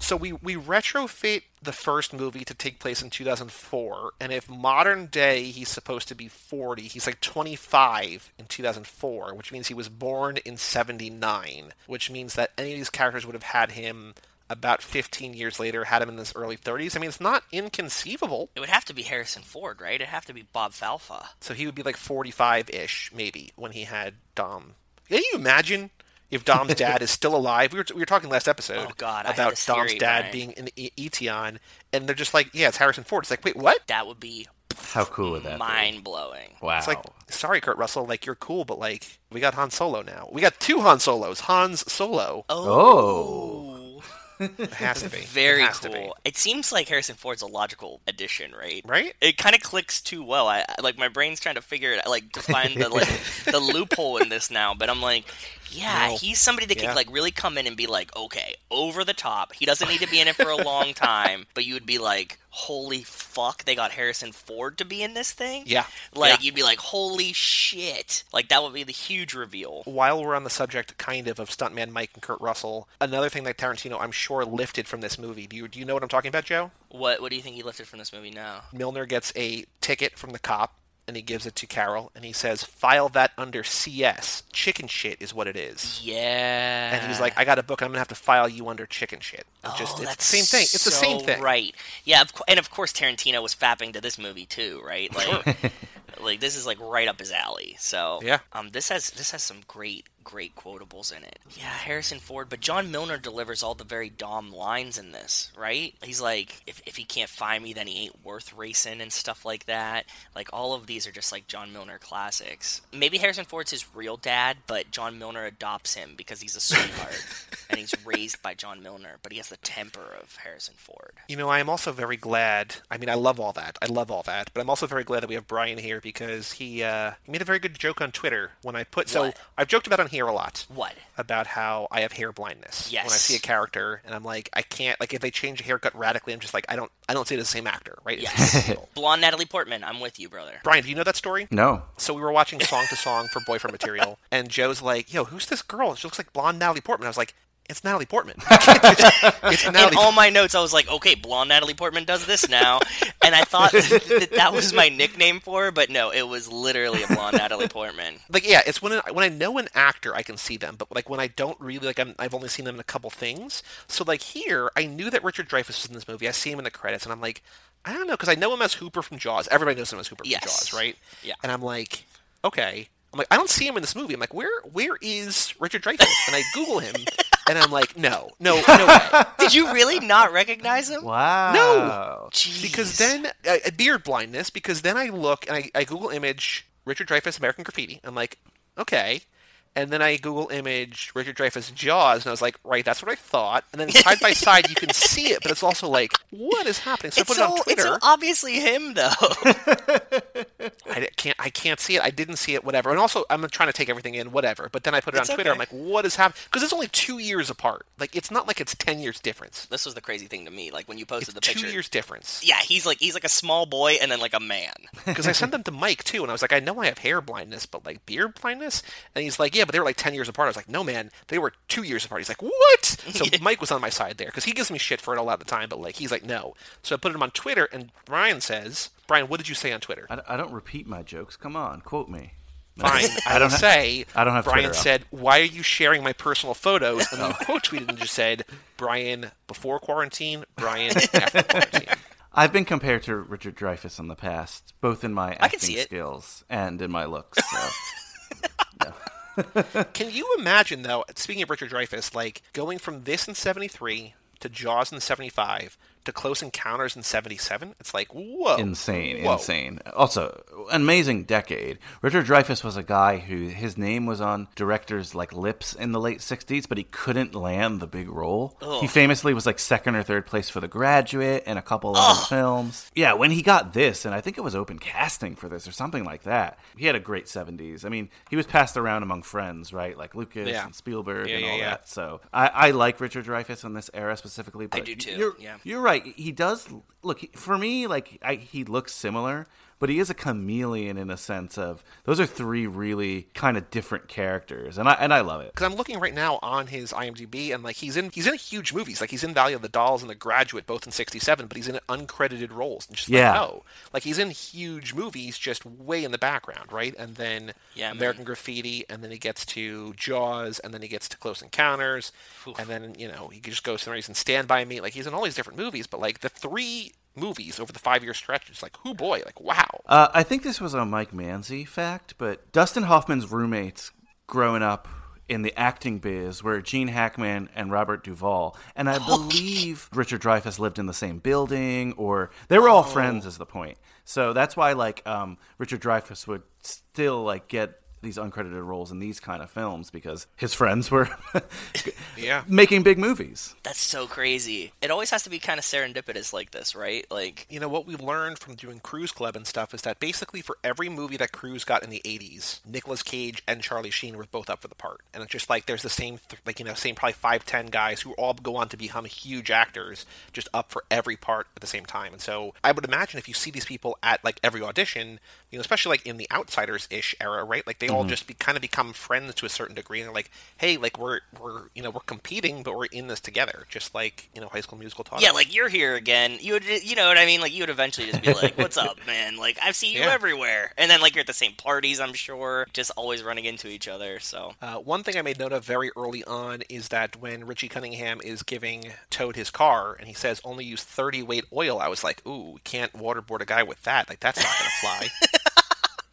So we we retrofit the first movie to take place in 2004, and if modern day he's supposed to be 40, he's like 25 in 2004, which means he was born in 79, which means that any of these characters would have had him about 15 years later, had him in his early 30s. I mean, it's not inconceivable. It would have to be Harrison Ford, right? It'd have to be Bob Falfa. So he would be like 45-ish, maybe, when he had Dom. Can you imagine if Dom's dad is still alive? We were, we were talking last episode Oh, God, about this Dom's theory, dad Brian. being in the E- Eteon, and they're just like, yeah, it's Harrison Ford. It's like, wait, what? That would be how cool would that mind blowing. Wow. It's like, sorry, Kurt Russell, like you're cool, but like we got Han Solo now. We got two Han Solos. Han's Solo. oh. oh. It has to be. Very It has to be. cool. It seems like Harrison Ford's a logical addition, right? Right? It kind of clicks too well. I I- like my brain's trying to figure it, like to find the like the loophole in this now. But I'm like, yeah, No. he's somebody that Yeah. could like really come in and be like, okay, over the top. He doesn't need to be in it for a long time, but you would be like, holy fuck, they got Harrison Ford to be in this thing. Yeah. Like Yeah. you'd be like, holy shit! Like that would be the huge reveal. While we're on the subject, kind of, of stuntman Mike and Kurt Russell, another thing that Tarantino, I'm sure, lifted from this movie. Do you do you know what I'm talking about, Joe? What What do you think he lifted from this movie now? Milner gets a ticket from the cop and he gives it to Carol and he says, "File that under CS. Chicken shit is what it is." Yeah. And he's like, "I got a book. and I'm gonna have to file you under chicken shit." It just oh, it's the same thing. It's the same thing. right? Yeah, of co- and of course Tarantino was fapping to this movie too, right? Like, like this is like right up his alley. So Yeah. um, this has this has some great great quotables in it. Yeah, Harrison Ford, but John Milner delivers all the very Dom lines in this, right? He's like, if if he can't find me, then he ain't worth racing and stuff like that. Like all of these are just like John Milner classics. Maybe Harrison Ford's his real dad, but John Milner adopts him because he's a sweetheart and he's raised by John Milner, but he has the temper of Harrison Ford. You know, I am also very glad. I mean, I love all that. I love all that. But I'm also very glad that we have Brian here because he, uh, he made a very good joke on Twitter when I put. So What? I've joked about on here a lot What? about how I have hair blindness. When I see a character and I'm like, I can't. Like, if they change a haircut radically, I'm just like, I don't. I don't see it as the same actor, right? It's Yes. Blonde Natalie Portman, I'm with you, brother. Brian, do you know that story? No. So we were watching Song to Song for Boyfriend Material, and Joe's like, "Yo, who's this girl? She looks like blonde Natalie Portman." I was like, "It's Natalie Portman. it's In all my notes, I was like, okay, blonde Natalie Portman does this now. and I thought that that was my nickname for her, but no, it was literally a blonde Natalie Portman. like yeah, it's when I, when I know an actor, I can see them, but like when I don't really like, I'm, I've only seen them in a couple things. So like here, I knew that Richard Dreyfuss was in this movie. I see him in the credits, and I'm like, I don't know, because I know him as Hooper from Jaws. Everybody knows him as Hooper Yes. from Jaws, right? Yeah. And I'm like, okay. I'm like, I don't see him in this movie. I'm like, where where is Richard Dreyfuss? And I Google him, and I'm like, no, no, no way. Did you really not recognize him? Wow. Jeez. because then uh, uh, beard blindness because then i look and I, I google image richard dreyfuss american graffiti i'm like okay and then i google image richard dreyfuss jaws and i was like right that's what i thought and then side by side you can see it but it's also like what is happening so It's i put so, it on it's twitter so obviously him, though. I can't I can't see it. I didn't see it. Whatever. And also, I'm trying to take everything in. Whatever. But then I put it It's on Twitter. I'm like, what is happening? Because it's only two years apart. Like it's not like it's ten years difference. this was the crazy thing to me. Like when you posted It's the two picture. years difference. Yeah, he's like he's like a small boy and then like a man. because I sent them to Mike too, and I was like, I know I have hair blindness, but like beard blindness, and he's like, yeah, but they were like ten years apart. I was like, no, man, they were two years apart. He's like, what? So Mike was on my side there because he gives me shit for it a lot of the time, but like he's like, no. So I put him on Twitter, and Brian says, Brian, what did you say on Twitter? I, I don't repeat my jokes. Come on, quote me. Fine, I, I don't will say. I don't have Brian Twitter up. said, "Why are you sharing my personal photos?" And then oh. quote tweeted and just said, "Brian before quarantine, Brian after quarantine." I've been compared to Richard Dreyfuss in the past, both in my acting I can see it. skills and in my looks. So. Can you imagine though? Speaking of Richard Dreyfuss, like going from this in '73 to Jaws in '75 to Close Encounters in '77, it's like whoa, insane, Whoa. insane. Also, amazing decade. Richard Dreyfuss was a guy who his name was on directors' like lips in the late '60s, but he couldn't land the big role. He famously was like second or third place for The Graduate and a couple other films. Yeah, when he got this, and I think it was open casting for this or something like that. He had a great '70s. I mean, he was passed around among friends, right? Like Lucas Yeah. and Spielberg Yeah, and yeah, all that. So I, I like Richard Dreyfuss in this era specifically. But do too, You're, yeah. you're right. He does look for me like I, he looks similar, but he is a chameleon in a sense of those are three really kind of different characters, and I and I love it. because I'm looking right now on his IMDb, and like he's in he's in huge movies, like he's in Valley of the Dolls and The Graduate, both in '67, but he's in uncredited roles. And just Yeah. like, oh, like he's in huge movies, just way in the background, right? And then Yeah, man. American Graffiti, and then he gets to Jaws, and then he gets to Close Encounters, and then you know he just goes through. He's in Stand by Me, like he's in all these different movies, but like the three movies over the five year stretch, it's like, who boy, like wow. Uh, I think this was a Mike Manzi fact, but Dustin Hoffman's roommates growing up in the acting biz were Gene Hackman and Robert Duvall, and I believe Richard Dreyfuss lived in the same building, or they were all friends. Is the point? So that's why like um, Richard Dreyfuss would still like get these uncredited roles in these kind of films because his friends were Yeah. making big movies. That's so crazy. It always has to be kind of serendipitous like this, right? Like, you know what we've learned from doing Cruise Club and stuff is that basically for every movie that Cruise got in the 80s, Nicolas Cage and Charlie Sheen were both up for the part. And it's just like there's the same th- like you know same probably 5 10 guys who all go on to become huge actors just up for every part at the same time. And so I would imagine if you see these people at like every audition, you know especially like in the outsiders-ish era, right? Like they all just be kind of become friends to a certain degree and they're like, "Hey, like we're we're you know, we're competing, but we're in this together." Just like, you know, High School Musical talk. yeah, like you're here again. You would, you know what I mean? Like you would eventually just be like, "What's up, man? Like I've seen you Yeah. everywhere." And then like you're at the same parties, I'm sure, just always running into each other. So Uh, one thing I made note of very early on is that when Richie Cunningham is giving Toad his car and he says only use 30 weight oil, I was like, ooh, we can't waterboard a guy with that. Like, that's not to fly.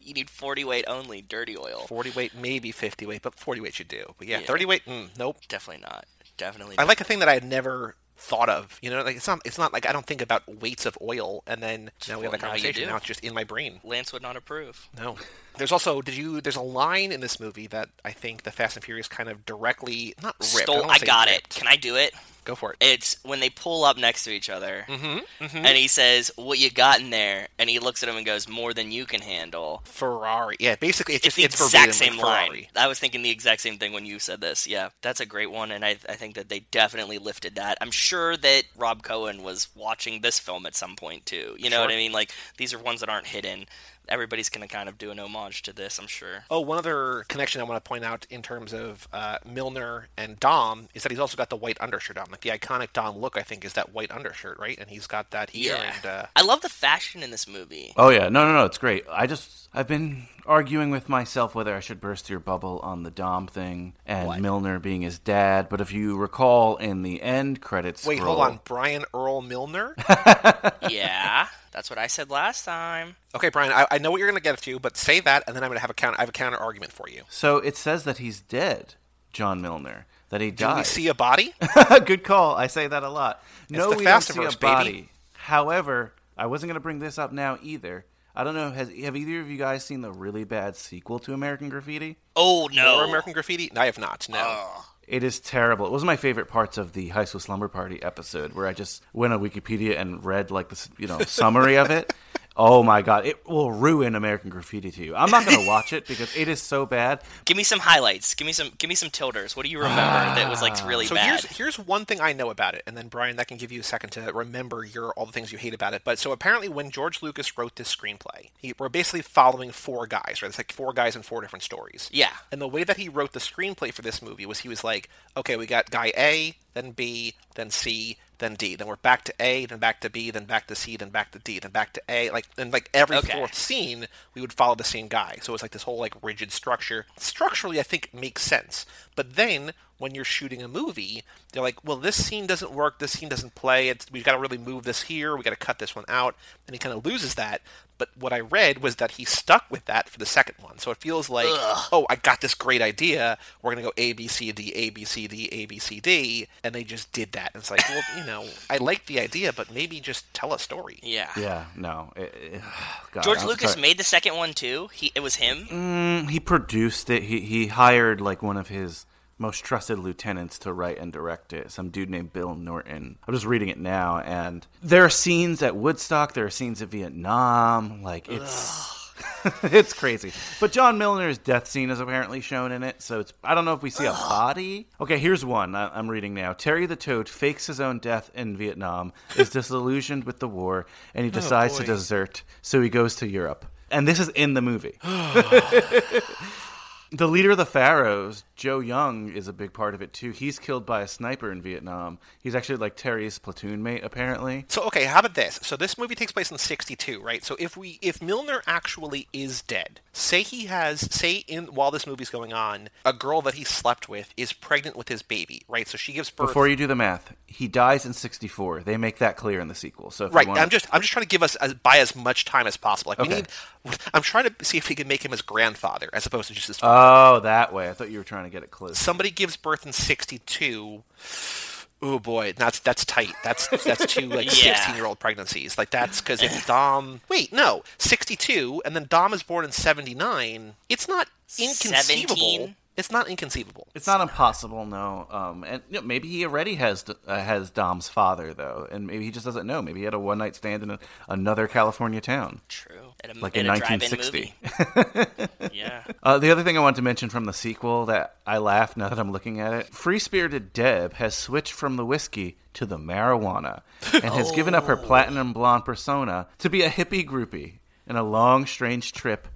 you need 40 weight only, dirty oil. 40 weight, maybe 50 weight, but 40 weight should do. But yeah, Yeah. 30 weight, mm, nope. Definitely not. Definitely. Not. I like a thing that I had never thought of. You know, like it's not it's not like I don't think about weights of oil and then now we have that you conversation. Now it's just in my brain. Lance would not approve. No. There's also did you there's a line in this movie that I think the Fast and Furious kind of directly not ripped. Stole. I say got it. Can I do it? Go for it. It's when they pull up next to each other, Mm-hmm, and he says, "What you got in there?" And he looks at him and goes, "More than you can handle." Ferrari. Yeah, basically it's It's the it's exact same line. Ferrari. I was thinking the exact same thing when you said this. Yeah, that's a great one, and I, I think that they definitely lifted that. I'm sure that Rob Cohen was watching this film at some point too. You know Sure. what I mean? Like these are ones that aren't hidden. Everybody's gonna kind of do an homage to this. I'm sure. Oh, one other connection I want to point out in terms of uh, Milner and Dom is that he's also got the white undershirt on. Like the iconic Dom look, I think, is that white undershirt, right? And he's got that here. Yeah, And uh, I love the fashion in this movie. Oh yeah, no, no, no, it's great. I just I've been arguing with myself whether I should burst your bubble on the Dom thing and What? Milner being his dad. But if you recall in the end credits, wait, hold on, Brian Earl Milner. yeah, that's what I said last time. okay, Brian, I, I know what you're going to get to, but say that, and then I'm going to have a counter. I have a counter argument for you. So it says that he's dead, John Milner. That he Do we see a body? Good call. I say that a lot. No, the we don't see Fastiverse, a baby. body. However, I wasn't going to bring this up now either. I don't know. Has have either of you guys seen the really bad sequel to American Graffiti? Oh no, Or American Graffiti? I have not. No. It is terrible. It was my favorite parts of the High School Slumber Party episode, where I just went on Wikipedia and read like this, you know, summary of it. Oh my god, it will ruin American Graffiti to you. I'm not going to watch it because it is so bad. Give me some highlights. Give me some. Give me some tilters. What do you remember that was like really So bad? here's here's one thing I know about it, and then Brian, that can give you a second to remember your all the things you hate about it. But so apparently, when George Lucas wrote this screenplay, he, we're basically following four guys, right? It's like four guys in four different stories. Yeah. And the way that he wrote the screenplay for this movie was he was like, okay, we got guy A, then B, then C, then D. Then we're back to A, then back to B, then back to C, then back to D, then back to A. Like and like every Okay. fourth scene, we would follow the same guy. So it was like this whole like rigid structure. Structurally, I think makes sense. But then when you're shooting a movie, they're like, well, this scene doesn't work, this scene doesn't play, it's, we've got to really move this here, we got to cut this one out, and he kind of loses that. But what I read was that he stuck with that for the second one. So it feels like, oh, I got this great idea. We're going to go A, B, C, D, A, B, C, D, A, B, C, D. And they just did that. And it's like, well, you know, I like the idea, but maybe just tell a story. Yeah. Yeah, no. it- it- God, George I'm Lucas sorry. made the second one too. He it was him. Mm, he produced it. He he hired like one of his most trusted lieutenants to write and direct it. Some dude named Bill Norton. I'm just reading it now, and there are scenes at Woodstock. There are scenes at Vietnam. Like it's. it's crazy, but John Milner's death scene is apparently shown in it. So it's I don't know if we see a body. Okay, here's one I- I'm reading now. Terry the Toad fakes his own death in Vietnam, is disillusioned with the war, and he decides to desert. So he goes to Europe, and this is in the movie. The leader of the Pharaohs, Joe Young, is a big part of it too. He's killed by a sniper in Vietnam. He's actually like Terry's platoon mate, apparently. So okay, how about this? So this movie takes place in '62, right? So if we if Milner actually is dead, say he has say in while this movie's going on, a girl that he slept with is pregnant with his baby, right? So she gives birth. Before you do the math, he dies in '64. They make that clear in the sequel. So Right, want- I'm just I'm just trying to give us as, buy as much time as possible. Like we Okay. need, I'm trying to see if we can make him his grandfather as opposed to just his father. Oh, that way. I thought you were trying to get it close. Somebody gives birth in '62. Oh boy, that's that's tight. That's that's two like Yeah. 16 year old pregnancies. Like that's because if Dom wait no 62 and then Dom is born in 79. It's not inconceivable. 17? It's not inconceivable. It's not impossible, no. Um, and you know, maybe he already has uh, has Dom's father though, and maybe he just doesn't know. Maybe he had a one night stand in a, another California town, True. A, like in drive-in 1960. yeah. Uh, the other thing I wanted to mention from the sequel that I laughed now that I'm looking at it Free Spirited Deb has switched from the whiskey to the marijuana and has given up her platinum blonde persona to be a hippie groupie in a long, strange trip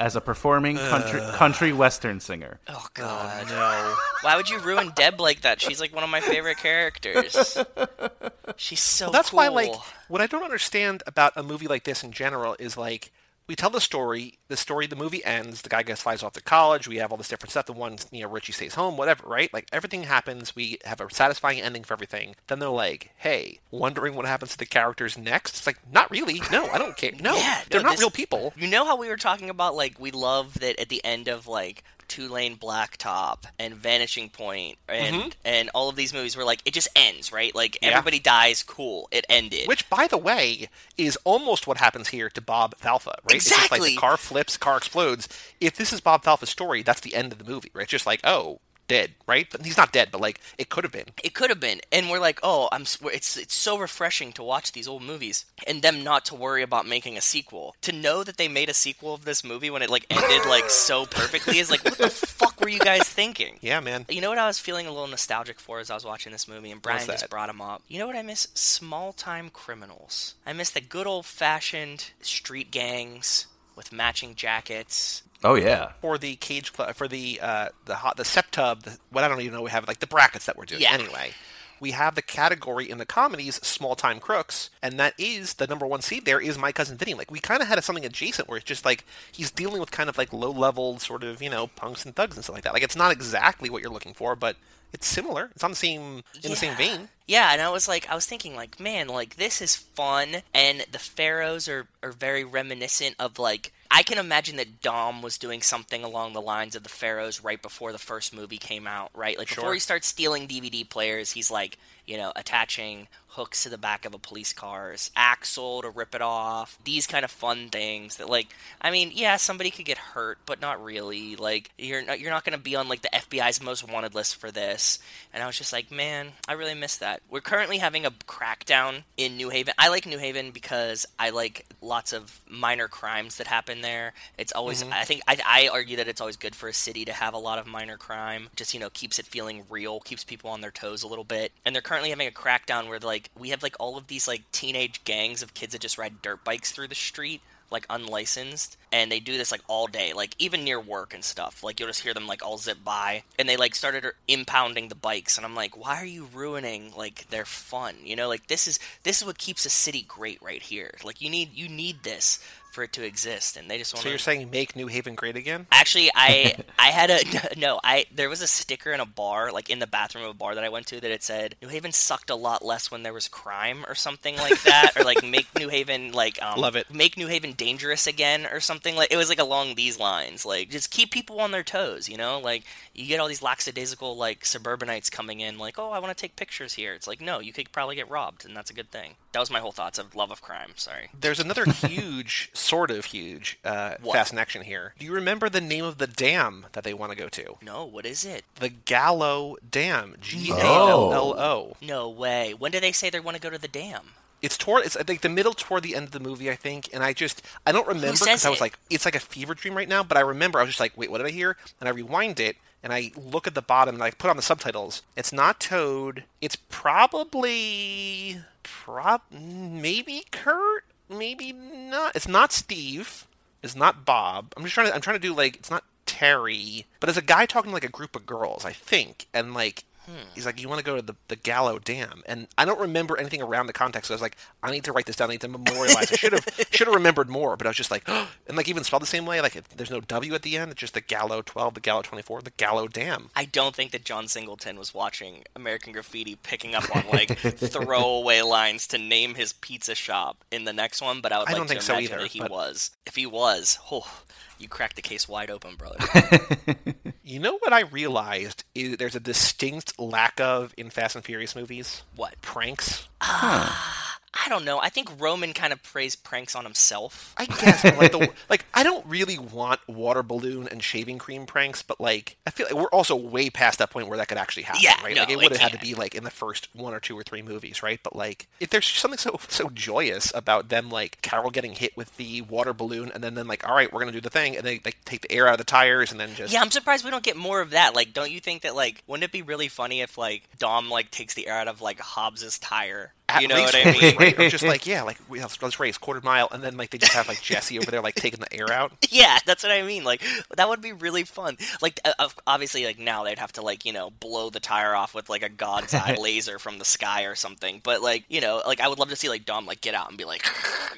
as a performing country, country western singer. Oh God. Oh, no. Why would you ruin Deb like that? She's like one of my favorite characters. She's so. Well, that's why, like, what I don't understand about a movie like this in general is like we tell the story, the story, the movie ends, the guy gets flies off to college, we have all this different stuff. The one, you know, Richie stays home, whatever, right? Like everything happens, we have a satisfying ending for everything. Then they're like, "Hey, wondering what happens to the characters next?" It's like, not really. No, I don't care. No, Yeah, they're no, not this- real people. You know how we were talking about like we love that at the end of like Two Lane Blacktop and Vanishing Point and and all of these movies were like it just ends right like Mm-hmm. Yeah. everybody dies cool it ended Which, by the way, is almost what happens here to Bob Falfa, right? It's just like Exactly. the car flips, car explodes. If this is Bob Falfa's story, that's the end of the movie, right? It's just like, oh, dead, right? But he's not dead, but like it could have been. it could have been and we're like oh i'm it's it's so refreshing to watch these old movies and them not to worry about making a sequel to know that they made a sequel of this movie when it like ended like so perfectly is like what the fuck were you guys thinking Yeah, man. You know what I was feeling a little nostalgic for as I was watching this movie, and Brian just brought him up. You know what I miss? Small time criminals. I miss the good old fashioned street gangs with matching jackets. Oh, yeah. For the cage club, for the uh, the hot the septub, the, what I don't even know, we have like the brackets that we're doing. Yeah. Anyway, we have the category in the comedies, small time crooks, and that is the number one seed. There is my cousin Vinny. Like we kind of had something adjacent where it's just like he's dealing with kind of like low level sort of you know punks and thugs and stuff like that. Like it's not exactly what you're looking for, but it's similar. It's on the same in the same vein. Yeah, and I was like, I was thinking, like, man, like this is fun, and the pharaohs are are very reminiscent of like. I can imagine that Dom was doing something along the lines of the Pharaohs right before the first movie came out, right? Like before he starts stealing DVD players, he's like, you know, attaching hooks to the back of a police car's axle to rip it off. These kind of fun things that, like, I mean, yeah, somebody could get hurt, but not really. Like, you're not you're not going to be on like the FBI's most wanted list for this. And I was just like, man, I really miss that. We're currently having a crackdown in New Haven. I like New Haven because I like lots of minor crimes that happen there. It's always, mm-hmm. I think, I, I argue that it's always good for a city to have a lot of minor crime. Just, you know, keeps it feeling real, keeps people on their toes a little bit. And they're currently having a crackdown where, like, we have, like, all of these, like, teenage gangs of kids that just ride dirt bikes through the street like unlicensed and they do this like all day like even near work and stuff. Like you'll just hear them like all zip by and they like started impounding the bikes and i'm like why are you ruining like their fun? You know like this is this is what keeps a city great right here. Like you need you need this for it to exist, and they just want So you're to. saying make New Haven great again? Actually, I I had a no. I there was a sticker in a bar, like in the bathroom of a bar that I went to, that it said New Haven sucked a lot less when there was crime or something like that, or like make New Haven like um, Love it. make New Haven dangerous again or something like. It was like along these lines, like just keep people on their toes, you know. Like you get all these lackadaisical like suburbanites coming in, like oh I want to take pictures here. It's like no, you could probably get robbed, and that's a good thing. That was my whole thoughts of love of crime. Sorry. There's another huge, sort of huge, uh, What? fast action here. Do you remember the name of the dam that they want to go to? No, what is it? The Gallo Dam. G A L L O. No way. When do they say they want to go to the dam? It's toward. It's I think the middle toward the end of the movie. I think, and I just I don't remember because I was like, it's like a fever dream right now. But I remember I was just like, wait, what did I hear? And I rewind it and I look at the bottom and I put on the subtitles. It's not Toad. It's probably prob maybe Kurt. Maybe not. It's not Steve. It's not Bob. I'm just trying to. I'm trying to do like it's not Terry, but it's a guy talking to like a group of girls, I think, and like. Hmm. He's like, you want to go to the, the Gallo Dam, and I don't remember anything around the context. So I was like, I need to write this down. I need to memorialize. I should have should have remembered more, but I was just like, and like even spelled the same way. Like it, there's no W at the end. It's just the Gallo 12, the Gallo 24, the Gallo Dam. I don't think that John Singleton was watching American Graffiti, picking up on like throwaway lines to name his pizza shop in the next one. But I would I like don't to think so imagine either, that he but- was. If he was, oh, you cracked the case wide open, brother. You know what I realized is there's a distinct lack of in Fast and Furious movies. what? Pranks. Ah. I don't know. I think Roman kind of prays pranks on himself. I guess like the like I don't really want water balloon and shaving cream pranks, but like I feel like we're also way past that point where that could actually happen, Yeah, right? no, like it it would have had to be like in the first one or two or three movies, right? But like if there's something so so joyous about them like Carol getting hit with the water balloon and then then like all right, we're gonna do the thing and they like take the air out of the tires and then just Yeah, I'm surprised we don't get more of that. Like, don't you think that like wouldn't it be really funny if like Dom like takes the air out of like Hobbs's tire? At you know race what I mean? right? Or just like yeah, like we- let's, let's race quarter mile and then like they just have like Jesse over there like taking the air out. Yeah, that's what I mean. Like that would be really fun. Like uh, obviously, like now they'd have to like you know blow the tire off with like a god's eye laser from the sky or something. But like you know, like I would love to see like Dom like get out and be like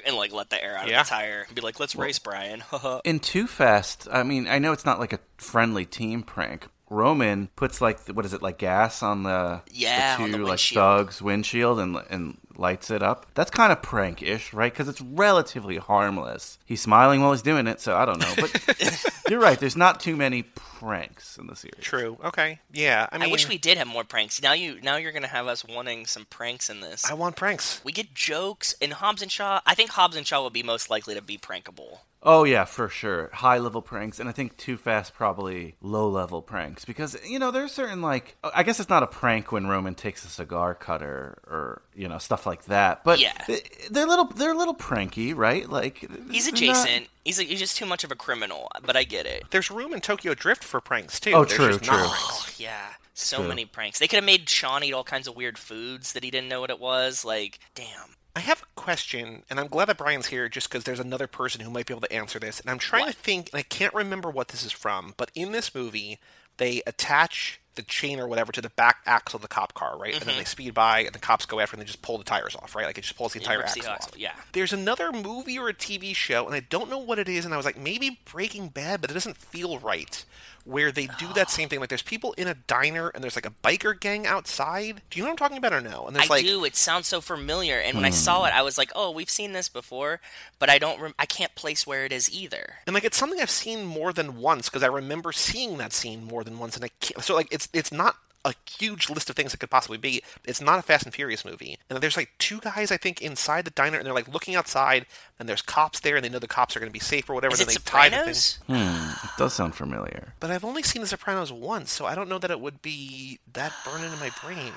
and like let the air out Yeah. of the tire and be like, let's race, Brian. In Too Fast, I mean, I know it's not like a friendly team prank. Roman puts like what is it like gas on the Yeah, the on two the like thugs windshield and and lights it up. That's kind of prank-ish, right? Because it's relatively harmless. He's smiling while he's doing it, so I don't know. But you're right. There's not too many pranks in the series. True. Okay. Yeah. I mean, I wish we did have more pranks. Now you now you're gonna have us wanting some pranks in this. I want pranks. we get jokes in Hobbs and Shaw. I think Hobbs and Shaw will be most likely to be prankable. Oh yeah, for sure. High level pranks, and I think Too Fast probably low level pranks because you know there's certain like I guess it's not a prank when Roman takes a cigar cutter or you know stuff like that, but Yeah. they- they're little they're a little pranky, right? Like He's they're not- adjacent. He's a, he's just too much of a criminal, but I get it. There's room in Tokyo Drift for pranks too. Oh, There's true, true. Oh yeah, so True. many pranks. They could have made Sean eat all kinds of weird foods that he didn't know what it was. Like, damn. I have a question, and I'm glad that Brian's here just because there's another person who might be able to answer this. And I'm trying What? to think, and I can't remember what this is from, but in this movie, they attach the chain or whatever to the back axle of the cop car, right? And Mm-hmm. then they speed by, and the cops go after, and they just pull the tires off, right? Like it just pulls the entire the axle axle, off. yeah. There's another movie or a TV show, and I don't know what it is, and I was like, maybe Breaking Bad, but it doesn't feel right. Where they do that same thing, like there's people in a diner and there's like a biker gang outside. Do you know what I'm talking about or no? And there's I like do. It sounds so familiar, and when I saw hmm. it, I was like, "Oh, we've seen this before," but I don't. Rem- I can't place where it is either. And like it's something I've seen more than once because I remember seeing that scene more than once, and I can't. So like it's it's not a huge list of things it could possibly be. It's not a Fast and Furious movie, and there's like two guys I think inside the diner, and they're like looking outside, and there's cops there, and they know the cops are going to be safe or whatever. Is then it they tie the thing. Sopranos? Hmm, it does sound familiar. But I've only seen The Sopranos once, so I don't know that it would be that burned into my brain.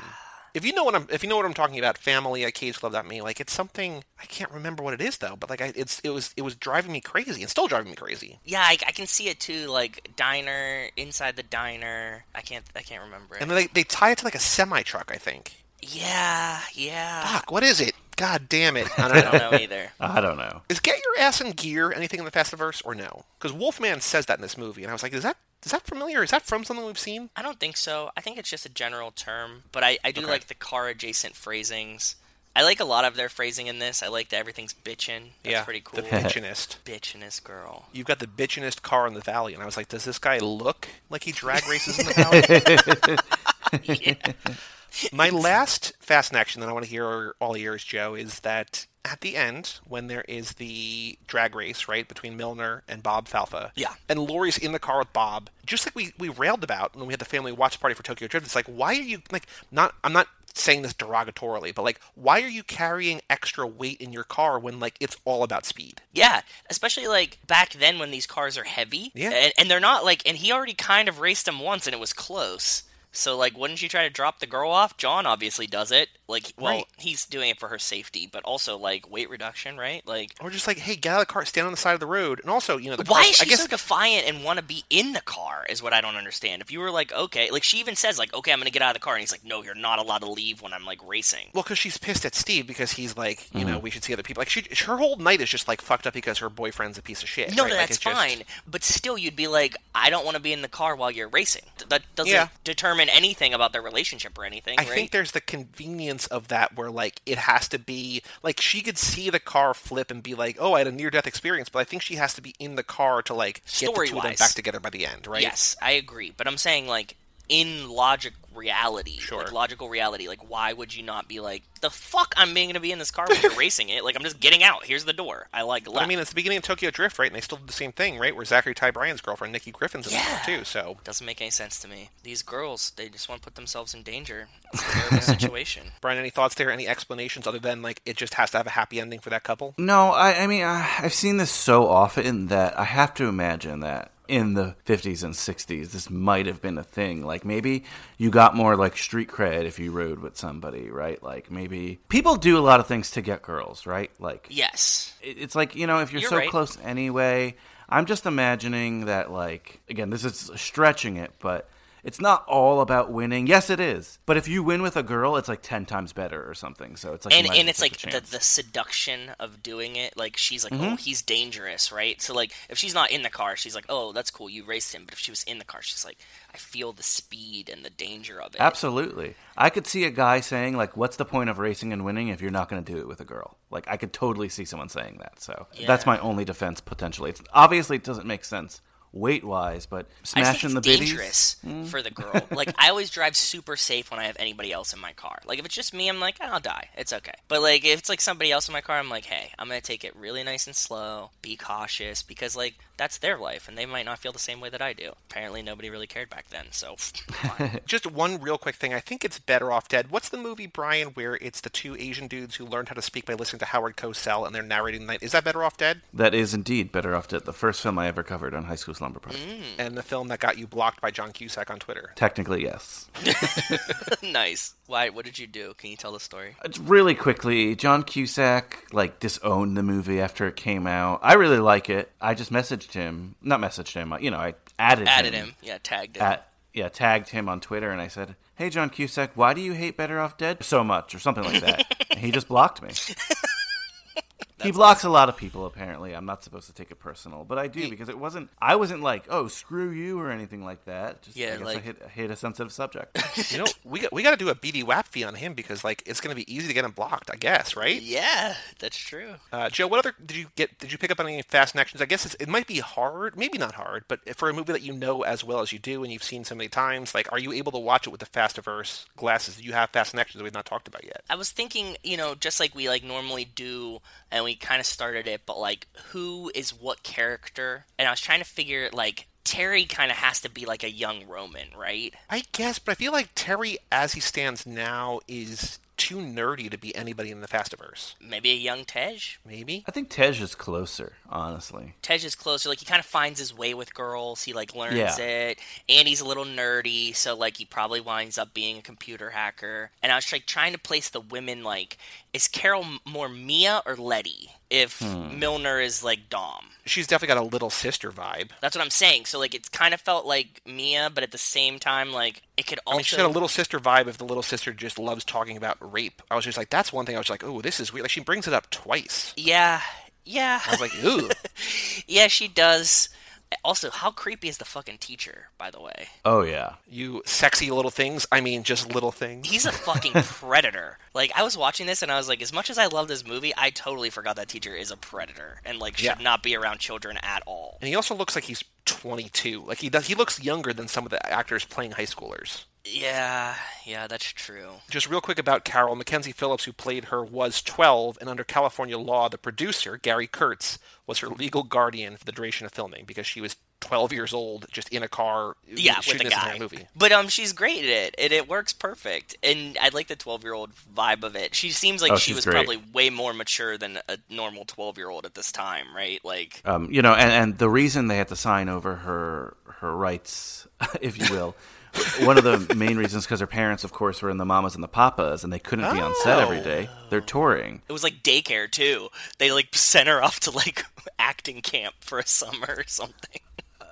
If you know what I'm, if you know what I'm talking about, family at cageclub.me, like it's something I can't remember what it is though. But like I, it's it was it was driving me crazy and still driving me crazy. Yeah, I, I can see it too. Like diner inside the diner. I can't. I can't remember it. And then they they tie it to like a semi truck, I think. yeah, yeah. Fuck, what is it? God damn it! I I don't know. don't know either. I don't know. is get your ass in gear anything in the Fastiverse or no? Because Wolfman says that in this movie, and I was like, is that is that familiar? Is that from something we've seen? I don't think so. I think it's just a general term, but I, I do Okay. like the car adjacent phrasings. I like a lot of their phrasing in this. I like that everything's bitchin'. That's yeah, pretty cool. The bitchinest. Bitchinest girl. You've got the bitchinest car in the valley, and I was like, does this guy look like he drag races in the valley? My last fast action that I want to hear all ears, Joe, is that at the end, when there is the drag race, right, between Milner and Bob Falfa. Yeah. And Laurie's in the car with Bob, just like we, we railed about when we had the family watch party for Tokyo Drift. It's like, why are you, like, not, I'm not saying this derogatorily, but like, why are you carrying extra weight in your car when, like, it's all about speed? Yeah, especially like back then when these cars are heavy. Yeah. And, and they're not like, and he already kind of raced them once and it was close. So like, wouldn't you try to drop the girl off? John obviously does it. Like, well, Right. he's doing it for her safety, but also like weight reduction, right? Like, Or just like, hey, get out of the car, stand on the side of the road. And also, you know, the why car, is I she guess, so defiant and want to be in the car? Is what I don't understand. If you were like, okay, like she even says like, okay, I'm gonna get out of the car, and he's like, no, you're not allowed to leave when I'm like racing. Well, because she's pissed at Steve because he's like, you Mm-hmm. know, we should see other people. Like, she, her whole night is just like fucked up because her boyfriend's a piece of shit. No, right? Like, that's it's just- fine. But still, you'd be like, I don't want to be in the car while you're racing. That doesn't Yeah. determine anything about their relationship or anything, I right? think there's the convenience of that where like it has to be like she could see the car flip and be like, oh, I had a near death experience, but I think she has to be in the car to like get the two of them back together by the end, right? Yes, I agree. But I'm saying, like, in logic reality, Sure. like logical reality, like, why would you not be like, the fuck, I'm being gonna be in this car when you're racing it? Like, I'm just getting out. Here's the door. I like left. I mean, it's the beginning of Tokyo Drift, right? And they still did the same thing, right? Where Zachary Ty Bryan's girlfriend, Nikki Griffin's in the car too. So, doesn't make any sense to me. These girls, they just want to put themselves in danger. It's a terrible situation. Brian, any thoughts there? Any explanations other than like it just has to have a happy ending for that couple? No, I, I mean, I, I've seen this so often that I have to imagine that in the 50s and 60s, this might have been a thing. Like, maybe you got more, like, street cred if you rode with somebody, right? Like, maybe people do a lot of things to get girls, right? Like, Yes. it's like, you know, if you're, You're so right. close anyway, I'm just imagining that, like, again, this is stretching it, but. It's not all about winning. Yes, it is. But if you win with a girl, it's like ten times better or something. So it's like, and and it's like the, the seduction of doing it like she's like Mm-hmm. oh he's dangerous right so like if she's not in the car she's like oh that's cool you raced him but if she was in the car she's like i feel the speed and the danger of it Absolutely. I could see a guy saying like what's the point of racing and winning if you're not going to do it with a girl? Like I could totally see someone saying that. So Yeah. that's my only defense potentially. It's obviously it doesn't make sense weight-wise, but I just smashing think the it's biddies. dangerous Mm. for the girl. Like I always drive super safe when I have anybody else in my car. Like if it's just me, I'm like, "Eh, I'll die. It's okay. But like if it's like somebody else in my car, I'm like, hey, I'm gonna take it really nice and slow. Be cautious because like that's their life, and they might not feel the same way that I do. Apparently, nobody really cared back then. So. Just one real quick thing. I think it's Better Off Dead. What's the movie, Brian, where it's the two Asian dudes who learned how to speak by listening to Howard Cosell and they're narrating the night? Is that Better Off Dead? That is indeed better off dead. The first film I ever covered on High School Slumber Party. Mm. And the film that got you blocked by John Cusack on Twitter. Technically, yes. nice. Why? What did you do? Can you tell the story? It's really quickly, John Cusack like disowned the movie after it came out. I really like it. I just messaged him, not messaged him. You know, I added Added him. Yeah, tagged him. at yeah tagged him on Twitter and I said, "Hey John Cusack, why do you hate Better Off Dead so much?" or something like that. and he just blocked me. he blocks a lot of people apparently. I'm not supposed to take it personal, but I do because it wasn't. I wasn't like, "Oh, screw you" or anything like that. Just, Yeah, I guess like- I hit, hit a sensitive subject. You know, we got, we got to do a BD WAP fee on him because like it's going to be easy to get him blocked, I guess, right? yeah, that's true. Uh, Joe, what other did you get? Did you pick up on any fast connections? I guess it's, it might be hard, maybe not hard, but for a movie that you know as well as you do and you've seen so many times, like, are you able to watch it with the Fastiverse glasses? Do you have fast connections that we've not talked about yet? I was thinking, you know, just like we like normally do, and we kind of started it, but like, who is what character? And I was trying to figure, like, Terry kind of has to be like a young Roman, right? I guess, but I feel like Terry, as he stands now, is too nerdy to be anybody in the Fastiverse. Maybe a young Tej. Maybe. I think Tej is closer, honestly. Tej is closer. Like he kind of finds his way with girls. He like learns Yeah. it, and he's a little nerdy. So like he probably winds up being a computer hacker. And I was like trying to place the women. Like, is Carol more Mia or Letty? If Hmm. Milner is like Dom. She's definitely got a little sister vibe. That's what I'm saying. So like it's kind of felt like Mia, but at the same time, like it could I also. mean, she's got a little sister vibe if the little sister just loves talking about rape. I was just like, that's one thing I was like, oh, this is weird. Like, she brings it up twice. Yeah, yeah, I was like, ooh. yeah. She does. Also, how creepy is the fucking teacher, by the way? Oh yeah. You sexy little things. I mean, just little things. He's a fucking predator. Like I was watching this and I was like, as much as I love this movie, I totally forgot that teacher is a predator and like should Yeah. not be around children at all. And he also looks like he's 22. Like he does. He looks younger than some of the actors playing high schoolers. Yeah, yeah, that's true. Just real quick about Carol, Mackenzie Phillips, who played her, was 12, and under California law, the producer, Gary Kurtz, was her legal guardian for the duration of filming because she was 12 years old, just in a car, Yeah, with shooting the this guy. movie. But um, she's great at it, and it works perfect. And I like the twelve-year-old vibe of it. She seems like Oh, she was great. probably way more mature than a normal twelve-year-old at this time, right? Like, Um, you know, and, and the reason they had to sign over her her rights, if you will, one of the main reasons because her parents, of course, were in the Mamas and the Papas, and they couldn't be on set every day. Oh. They're touring. it was like daycare too. They like sent her off to like acting camp for a summer or something.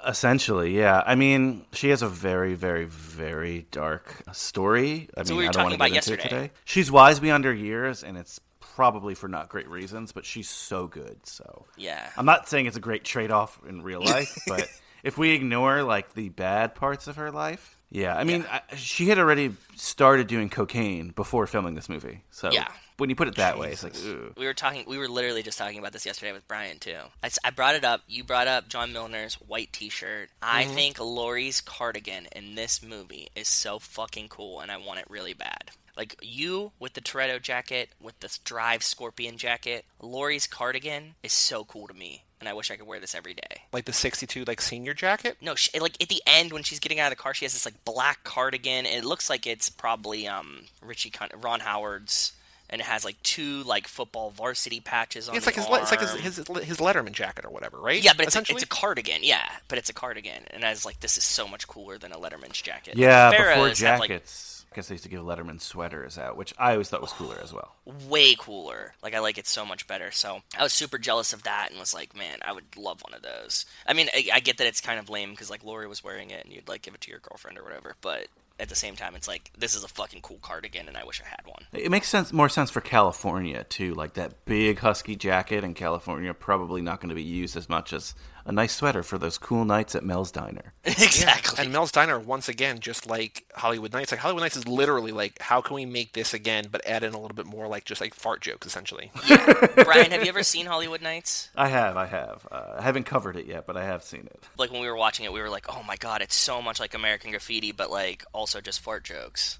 Essentially, yeah. I mean, she has a very, very, very dark story. I So mean, we were I don't talking want to about get into it yesterday. today. She's wise beyond her years, and it's probably for not great reasons, but she's so good. So Yeah. I'm not saying it's a great trade off in real life, but if we ignore like the bad parts of her life, yeah. I mean, I, she had already started doing cocaine before filming this movie. So Yeah. when you put it that way, it's like, ooh. We were talking. We were literally just talking about this yesterday with Brian too. I brought it up. You brought up John Milner's white T-shirt. I Mm-hmm. think Laurie's cardigan in this movie is so fucking cool, and I want it really bad. Like you with the Toretto jacket, with the Drive Scorpion jacket. Laurie's cardigan is so cool to me, and I wish I could wear this every day. Like the 62, like senior jacket. No, she, like at the end when she's getting out of the car, she has this like black cardigan. And it looks like it's probably um Richie Con- Ron Howard's, and it has like two like football varsity patches on It's the like his, le- it's like his, his his Letterman jacket or whatever, right? yeah, but it's a, it's a cardigan. Yeah, but it's a cardigan, and I was like, this is so much cooler than a Letterman's jacket. Yeah, Farrah's before have, like, jackets. I guess they used to give Letterman sweaters out, which I always thought was cooler as well. way cooler. Like I like it so much better. So I was super jealous of that and was like, man, I would love one of those. I mean, I, I get that it's kind of lame because like Laurie was wearing it and you'd like give it to your girlfriend or whatever, but at the same time, it's like this is a fucking cool cardigan and I wish I had one. It makes sense, more sense for California too. Like that big husky jacket in California, probably not going to be used as much as a nice sweater for those cool nights at Mel's Diner. exactly. And Mel's Diner, once again, just like Hollywood Nights. Like Hollywood Nights is literally like, how can we make this again, but add in a little bit more, like just like fart jokes, essentially. Brian, have you ever seen Hollywood Nights? I have, I have. Uh, I haven't covered it yet, but I have seen it. Like when we were watching it, we were like, "Oh my god, it's so much like American Graffiti, but like also just fart jokes."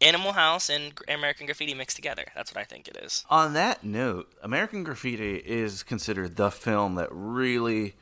Animal House and American Graffiti mixed together. That's what I think it is. On that note, American Graffiti is considered the film that really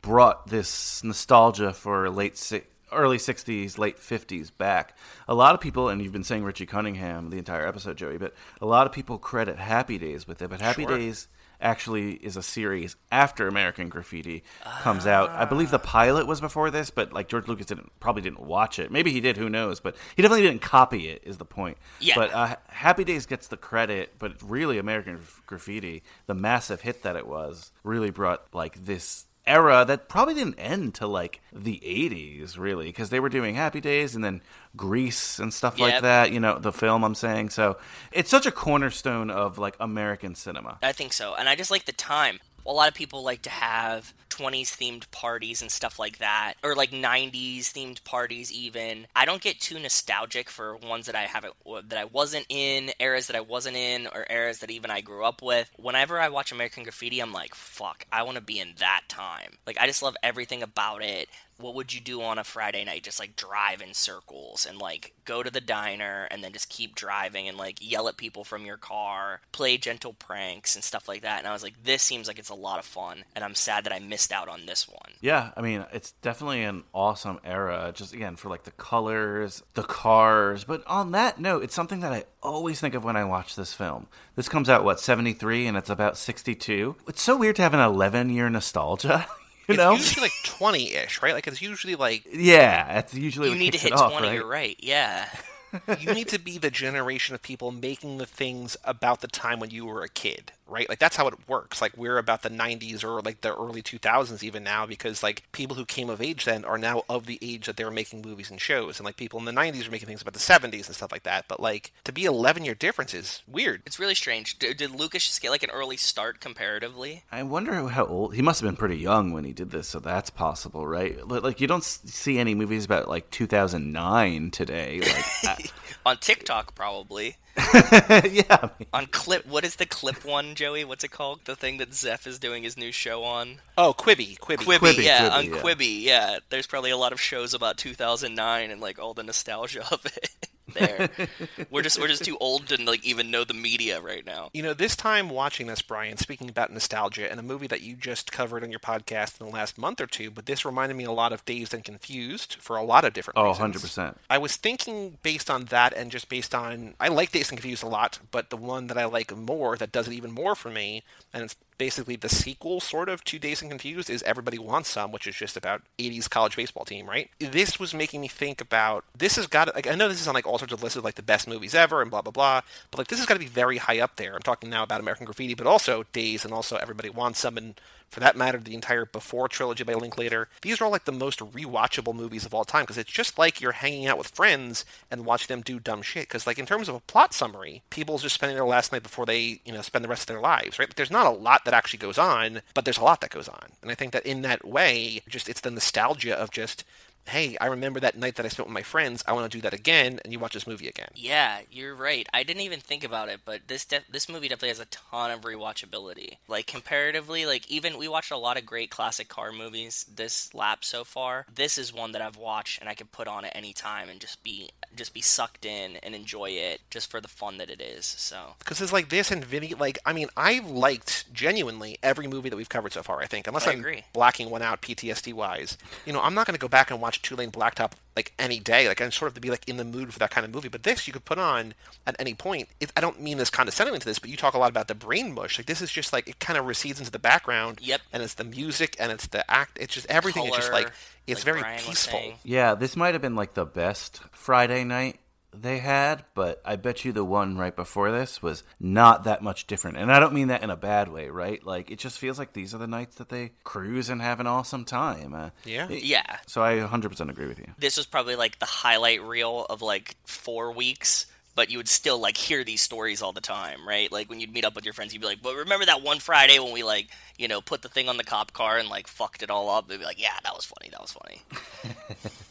brought this nostalgia for late si- early 60s, late 50s back. A lot of people, and you've been saying Richie Cunningham the entire episode, Joey, but a lot of people credit Happy Days with it. But Happy Sure. Days actually is a series after American Graffiti comes out. I believe the pilot was before this, but like George Lucas didn't probably didn't watch it. Maybe he did, who knows? But he definitely didn't copy it. Is the point? Yeah. But uh, Happy Days gets the credit, but really American Graffiti, the massive hit that it was, really brought like this era that probably didn't end till like the 80s really because they were doing happy days and then grease and stuff like that you know the film i'm saying so it's such a cornerstone of like american cinema I think so. And I just like the time. A lot of people like to have 20s themed parties and stuff like that, or like 90s themed parties even. I don't get too nostalgic for ones that I haven't that I wasn't in, eras that I wasn't in, or eras that even I grew up with. Whenever I watch American Graffiti, I'm like, fuck, I want to be in that time. Like I just love everything about it. What would you do on a Friday night? Just like drive in circles and like go to the diner and then just keep driving and like yell at people from your car, play gentle pranks and stuff like that. And I was like, this seems like it's a lot of fun. And I'm sad that I missed out on this one. yeah i mean it's definitely an awesome era just again for like the colors the cars but on that note it's something that i always think of when i watch this film this comes out what 73 and it's about 62 it's so weird to have an 11 year nostalgia you It's know usually like 20 ish, right? Like it's usually like yeah it's usually You need to hit off, 20, right? you're right. Yeah. you need to be the generation of people making the things about the time when you were a kid. Right? Like that's how it works. Like we're about the 90s or like the early 2000s even now because like people who came of age then are now of the age that they were making movies and shows, and like people in the 90s are making things about the 70s and stuff like that. But like to be 11 year difference is weird. It's really strange. Did, did Lucas just get like an early start comparatively? I wonder how old he must have been. Pretty young when he did this, so that's possible, right? Li- Like you don't see any movies about like 2009 today. Like, On TikTok, probably. I- yeah, On Clip, what is the Clip one, Joey? What's it called? The thing that Zeph is doing his new show on? Oh, Quibi, Quibi. Quibi, Quibi, yeah, Quibi, on yeah. Quibi, yeah. There's probably a lot of shows about 2009 and like all the nostalgia of it. there, we're just we're just too old to like even know the media right now. You know, this time watching this, Brian, speaking about nostalgia and a movie that you just covered on your podcast in the last month or two, but this reminded me a lot of Dazed and Confused for a lot of different oh, reasons. 100%. I was thinking based on that and just based on I like Dazed and Confused a lot, but the one that I like more that does it even more for me, and it's basically the sequel sort of to Dazed and Confused is Everybody Wants Some, which is just about 80s college baseball team, right? This was making me think about this has got like I know this is on like all sorts of lists of like the best movies ever and blah blah blah, but like this has got to be very high up there. I'm talking now about American Graffiti, but also Dazed and also Everybody Wants Some and for that matter, the entire Before trilogy by Linklater. These are all like the most rewatchable movies of all time because it's just like you're hanging out with friends and watching them do dumb shit. Because like in terms of a plot summary, people's just spending their last night before they you know spend the rest of their lives, right? There's not a lot that actually goes on, but there's a lot that goes on, and I think that in that way, just it's the nostalgia of just. Hey, I remember that night that I spent with my friends. I want to do that again, and you watch this movie again. Yeah, you're right. I didn't even think about it, but this def- this movie definitely has a ton of rewatchability. Like comparatively, like even we watched a lot of great classic car movies this lap so far. This is one that I've watched and I could put on at any time and just be just be sucked in and enjoy it just for the fun that it is. So because it's like this and Vinny. Like, I mean, I liked genuinely every movie that we've covered so far. I think, unless I I'm agree. blacking one out PTSD wise, you know, I'm not going to go back and watch Two Lane Blacktop like any day. Like, I'm sort of to be like in the mood for that kind of movie. But this, you could put on at any point. It, I don't mean this condescendingly to this, but you talk a lot about the brain mush. Like, this is just like it kind of recedes into the background. Yep. And it's the music and it's the act. It's just everything. is just like it's like very Brian peaceful. Yeah, this might have been like the best Friday night they had, but I bet you the one right before this was not that much different. And I don't mean that in a bad way, right? Like it just feels like these are the nights that they cruise and have an awesome time. Uh, Yeah. it- yeah, So I 100% agree with you. this was probably like the highlight reel of like four weeks but you would still like hear these stories all the time right like when you'd meet up with your friends you'd be like well remember that one friday when we like you know put the thing on the cop car and like fucked it all up they'd be like yeah that was funny that was funny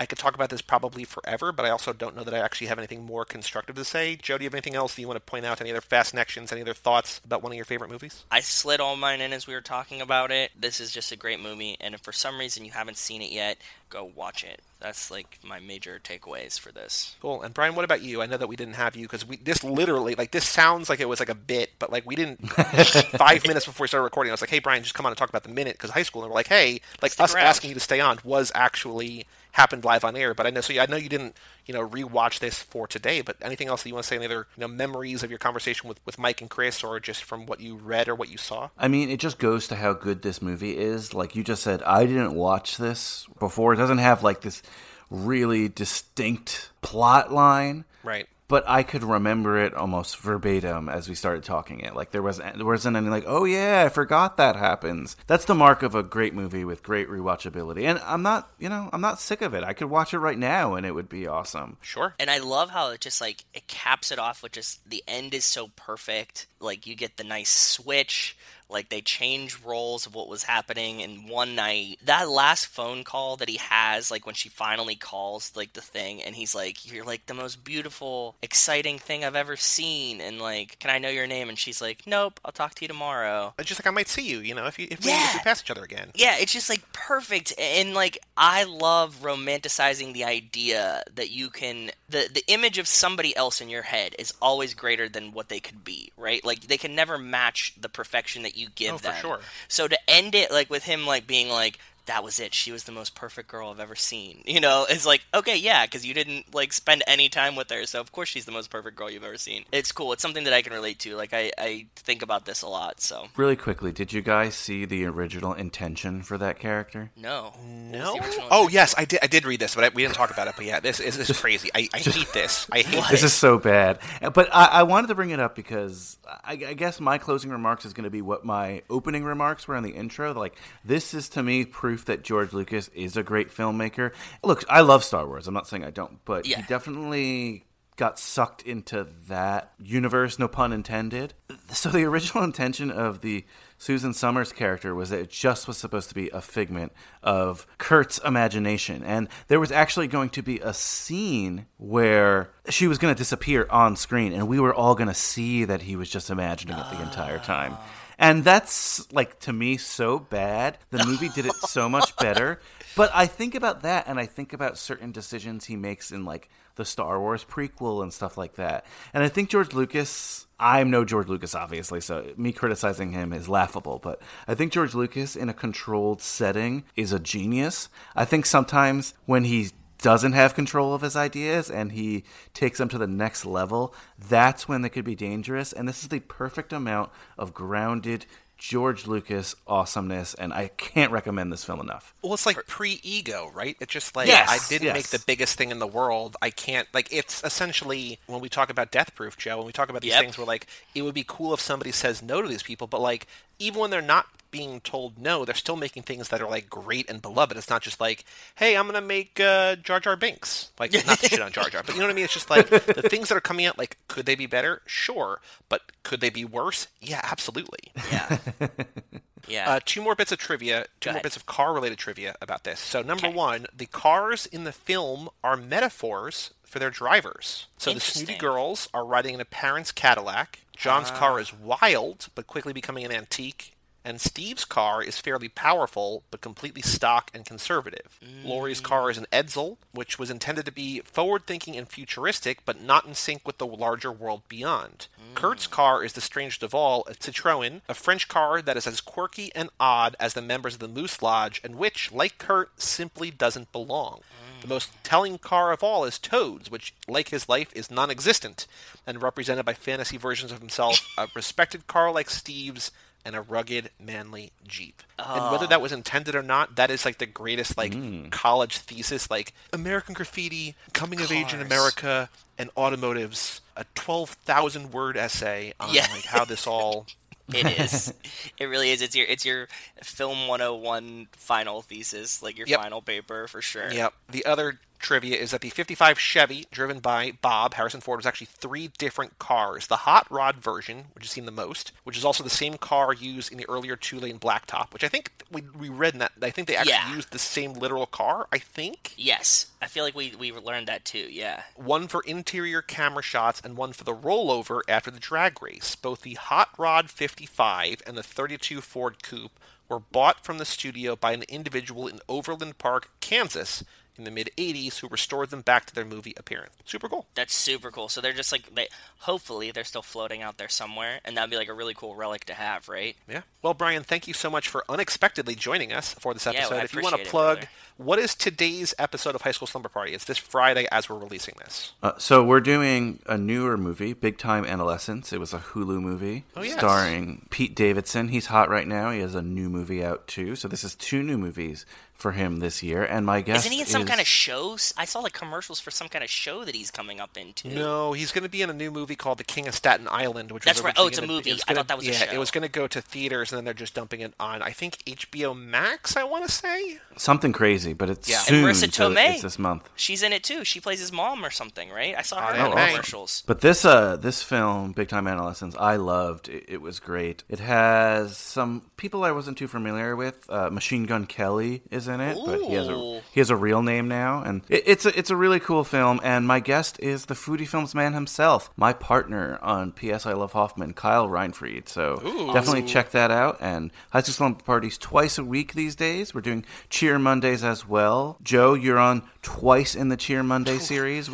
I could talk about this probably forever, but I also don't know that I actually have anything more constructive to say. Joe, do you have anything else that you want to point out? Any other fast connections? Any other thoughts about one of your favorite movies? i slid all mine in as we were talking about it this is just a great movie and if for some reason you haven't seen it yet go watch it that's like my major takeaways for this Cool. And Brian, what about you? I know that we didn't have you because we this literally like this sounds like it was like a bit, but like we didn't. five minutes before we started recording, I was like, "Hey, Brian, just come on and talk about the minute." Because high school, and we're like, "Hey, like Stick us around. asking you to stay on was actually happened live on air." But I know, so I know you didn't, you know, rewatch this for today. But anything else that you want to say? Any other you know memories of your conversation with with Mike and Chris, or just from what you read or what you saw? I mean, it just goes to how good this movie is. Like you just said, I didn't watch this before. It doesn't have like this really distinct plot line. Right. But I could remember it almost verbatim as we started talking it. Like there was there wasn't any like, oh yeah, I forgot that happens. That's the mark of a great movie with great rewatchability. And I'm not, you know, I'm not sick of it. I could watch it right now and it would be awesome. Sure. And I love how it just like it caps it off with just the end is so perfect. Like you get the nice switch, like they change roles of what was happening in one night. That last phone call that he has, like when she finally calls like the thing and he's like, You're like the most beautiful, exciting thing I've ever seen and like, Can I know your name? And she's like, Nope, I'll talk to you tomorrow. It's just like I might see you, you know, if you if, we, if we pass each other again. Yeah, it's just like perfect, and like I love romanticizing the idea that you can the the image of somebody else in your head is always greater than what they could be, right? Like they can never match the perfection that you give Oh, for them. sure. So to end it like with him like being like that was it. She was the most perfect girl I've ever seen. You know, it's like, okay, yeah, because you didn't like spend any time with her, so of course she's the most perfect girl you've ever seen. It's cool. It's something that I can relate to. Like I, I think about this a lot. So Really quickly, did you guys see the original intention for that character? no, No. What was the original Oh yes, I did. I did read this, but I, we didn't talk about it. But yeah, this is this is crazy. I, I hate this. I hate This this. is so bad. But I, I wanted to bring it up because I, I guess my closing remarks is going to be what my opening remarks were in the intro. Like, this is to me proof that George Lucas is a great filmmaker. Look, I love Star Wars. I'm not saying I don't, but Yeah. he definitely got sucked into that universe, no pun intended. So the original intention of the Susan Somers character was that it just was supposed to be a figment of Curt's imagination. And there was actually going to be a scene where she was going to disappear on screen and we were all going to see that he was just imagining it the entire time. Ah. And that's like to me so bad. The movie did it so much better. But I think about that and I think about certain decisions he makes in like the Star Wars prequel and stuff like that. And I think George Lucas, I'm no George Lucas obviously, so me criticizing him is laughable, but I think George Lucas in a controlled setting is a genius. I think sometimes when he doesn't have control of his ideas and he takes them to the next level, that's when they could be dangerous. And this is the perfect amount of grounded George Lucas awesomeness, and I can't recommend this film enough. Well, it's like pre-ego, right? It's just like Yes, I didn't yes. make the biggest thing in the world. I can't like it's essentially when we talk about Death Proof, Joe. When we talk about these Yep. things, we're like, it would be cool if somebody says no to these people, but like even when they're not being told no, they're still making things that are like great and beloved. It's not just like, hey, I'm gonna make uh, Jar Jar Binks, like not to shit on Jar Jar, but you know what I mean? It's just like the things that are coming out. Like, could they be better? Sure, but could they be worse? Yeah, absolutely. Yeah. yeah. Uh, two more bits of trivia, two Go more ahead. bits of car related trivia about this. So, number Okay. one, the cars in the film are metaphors for their drivers. So, the snooty girls are riding in a parent's Cadillac. John's Ah. car is wild, but quickly becoming an antique. And Steve's car is fairly powerful, but completely stock and conservative. Laurie's mm. car is an Edsel, which was intended to be forward thinking and futuristic, but not in sync with the larger world beyond. Mm. Curt's car is the strangest of all, a Citroën, a French car that is as quirky and odd as the members of the Moose Lodge, and which, like Curt, simply doesn't belong. The mm. most telling car of all is Toad's, which, like his life, is non existent and represented by fantasy versions of himself, a respected car like Steve's, and a rugged, manly Jeep. And whether ah. that was intended or not, that is like the greatest like hmm. college thesis, like American graffiti, coming of age in America, and automotives. A twelve thousand word essay on Yeah. like how this all. It is. it really is. It's your it's your film 101 final thesis, like your Yep. final paper for sure. Yep. The other trivia is that the 55 Chevy, driven by Bob Harrison Ford, was actually three different cars. The hot rod version, which is seen the most, which is also the same car used in the earlier two-lane blacktop, which I think we, we read in that. I think they actually Yeah. used the same literal car. I think Yes, I feel like we we learned that too. Yeah. one for interior camera shots and one for the rollover after the drag race. Both the Hot Rod 55 and the 32 Ford Coupe were bought from the studio by an individual in Overland Park, Kansas, in the mid 80s who restored them back to their movie appearance. Super cool. That's super cool. So they're just like they hopefully they're still floating out there somewhere and that'd be like a really cool relic to have, right? Yeah. Well, Brian, thank you so much for unexpectedly joining us for this Yeah, well, episode. If you want to appreciate it, plug, what is today's episode of High School Slumber Party? It's this Friday as we're releasing this. Uh, so we're doing a newer movie, Big Time Adolescence. It was a Hulu movie Oh, yes. starring Pete Davidson. He's hot right now. He has a new movie out too. So this is two new movies for him this year. And my guess Isn't he in some is- kind of shows? I saw like commercials for some kind of show that he's coming up into. No, he's going to be in a new movie called The King of Staten Island, which That's was right. Oh, it's a movie. it I gonna- thought that was a yeah, show. it was going to go to theaters, and then they're just dumping it on. I think HBO Max. I want to say. something crazy, but it's Yeah. And soon. And Marisa so Tomei. it's this month. She's in it too. She plays his mom or something, right? I saw her Oh, in yeah, the commercials. But this uh this film, Big Time Adolescence, I loved. It, it was great. It has some people I wasn't too familiar with. Uh, Machine Gun Kelly is in it, but he has a he has a real name now, and it, it's a it's a really cool film. And my guest is the Foodie Films man himself, my partner on P.S. I Love Hoffman, Kyle Reinfried. So definitely check that out. And High School Slumber parties twice a week these days. We're doing Cheer Mondays as well. Joe, you're on twice in the Cheer Monday series.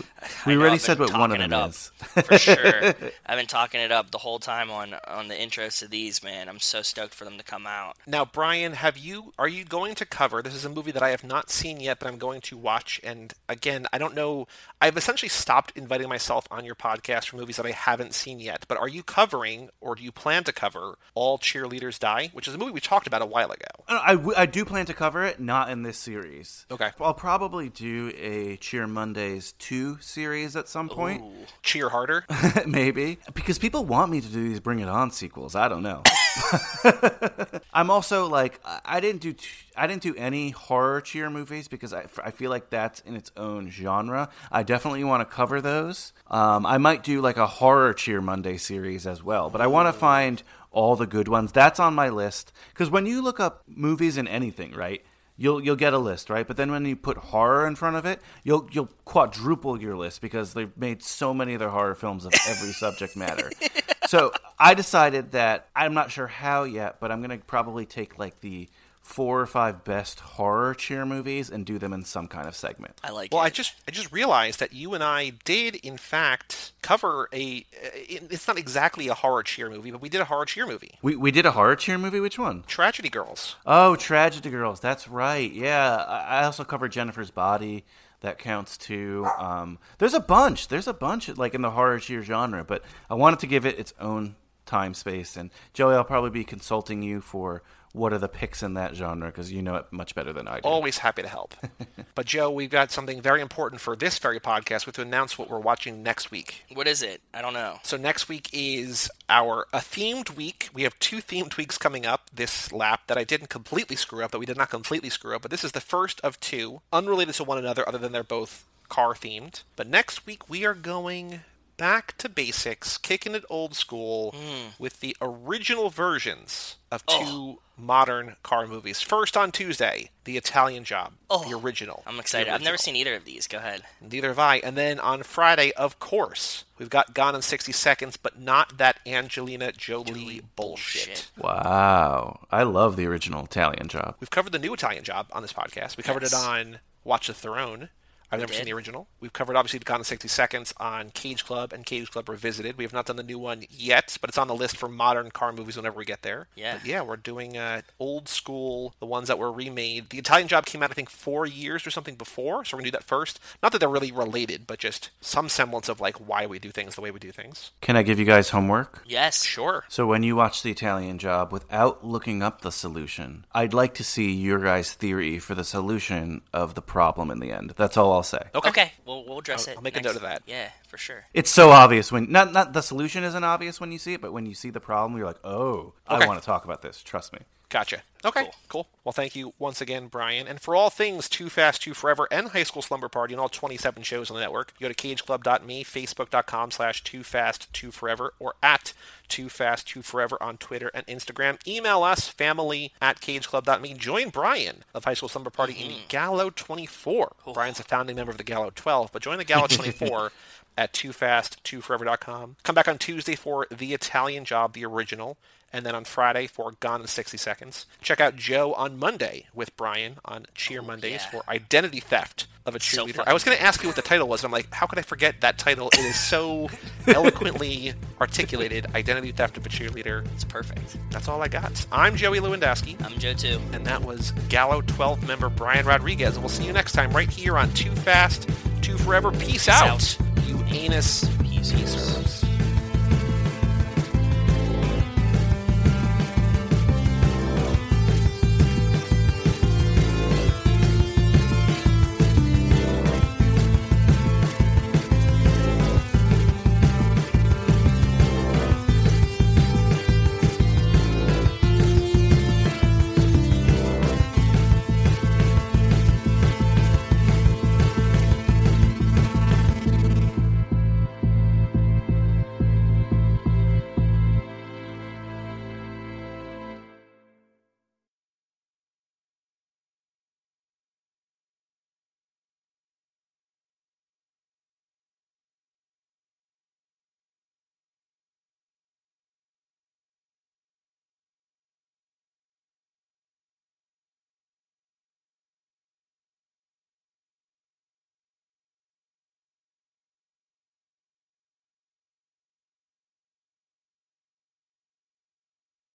We know, already said what one of them it up. is. for sure. I've been talking it up the whole time on on the intros to these, man. I'm so stoked for them to come out. Now, Brian, have you are you going to cover? This is a movie that I have not seen yet, but I'm going to watch. And again, I don't know. I've essentially stopped inviting myself on your podcast for movies that I haven't seen yet. But are you covering, or do you plan to cover All Cheerleaders Die, which is a movie we talked about a while ago? I, w- I do plan to cover it, not in this series. Okay. I'll probably do a Cheer Mondays 2 series at some point. Ooh. Cheer harder. Maybe. Because people want me to do these Bring It On sequels. I don't know. I'm also like I- didn't do t- I didn't do any horror cheer movies because I, I feel like that's in its own genre. I definitely want to cover those. Um, I might do like a horror cheer Monday series as well, but I want to find all the good ones. That's on my list because when you look up movies in anything, right? You'll you'll get a list, right? But then when you put horror in front of it, you'll you'll quadruple your list because they've made so many other horror films of every subject matter. So I decided that I'm not sure how yet, but I'm gonna probably take like the four or five best horror cheer movies and do them in some kind of segment. I like Well, it. I just I just realized that you and I did in fact cover a. It's not exactly a horror cheer movie, but we did a horror cheer movie, We we did a horror cheer movie. Which one? Tragedy Girls. Oh, Tragedy Girls. That's right. Yeah, I I also covered Jennifer's Body. That counts too. Um, there's a bunch. There's a bunch like in the horror cheer genre, but I wanted to give it its own time space. And Joey, I'll probably be consulting you for what are the picks in that genre because you know it much better than I do. Always happy to help. but Joe, we've got something very important for this very podcast. We have to announce what we're watching next week. what is it? I don't know. So next week is our a themed week. We have two themed weeks coming up this lap that I didn't completely screw up, that we did not completely screw up, but this is the first of two, unrelated to one another other than they're both car themed. But next week we are going back to basics, kicking it old school hmm. with the original versions of oh. two modern car movies. First on Tuesday, The Italian Job, oh. the original. I'm The excited. I've never seen either of these. Go ahead. Neither have I. And then on Friday, of course, we've got Gone in 60 Seconds, but not that Angelina Jolie, bullshit. bullshit. Wow, I love the original Italian Job. We've covered the new Italian job on this podcast. We covered Yes. it on Watch the Throne. I've never did. seen the original. We've covered obviously Gone in 60 Seconds on Cage Club and Cage Club Revisited. We have not done the new one yet, but it's on the list for modern car movies whenever we get there. Yeah. But yeah, we're doing uh, old school, the ones that were remade. The Italian Job came out, I think, four years or something before, so we're going to do that first. Not that they're really related, but just some semblance of like why we do things the way we do things. Can I give you guys homework? Yes. Sure. So when you watch the Italian Job without looking up the solution, I'd like to see your guys' theory for the solution of the problem in the end. That's all I'll say. Okay. Okay. We'll we'll address I'll- it. I'll make a note of that. Yeah, for sure. It's so obvious when not not the solution isn't obvious when you see it, but when you see the problem, you're like, oh, Okay. I want to talk about this. Trust me. Gotcha. Okay, Cool. cool. Well, thank you once again, Brian. And for all things Too Fast, Too Forever, and High School Slumber Party, and all 27 shows on the network, go to cageclub.me, facebook.com slash Too Fast, Too Forever, or at Too Fast, Too Forever on Twitter and Instagram. Email us, family at cageclub.me. Join Brian of High School Slumber Party in the Gallo 24. Brian's a founding member of the Gallo 12, but join the Gallo 24 at toofast2forever.com. Come back on Tuesday for The Italian Job, the original, and then on Friday for Gone in 60 Seconds. Check out Joe on Monday with Brian on Cheer Mondays yeah. for Identity Theft of a So Cheerleader. I was going to ask you what the title was, and I'm like, how could I forget that title? It is so eloquently articulated Identity Theft of a Cheerleader. It's perfect. That's all I got. I'm Joey Lewandowski. I'm Joe too. And that was Gallo 12 member Brian Rodriguez. And we'll see you next time right here on Too Fast, Too Forever. Peace, out, out. You anus peacers.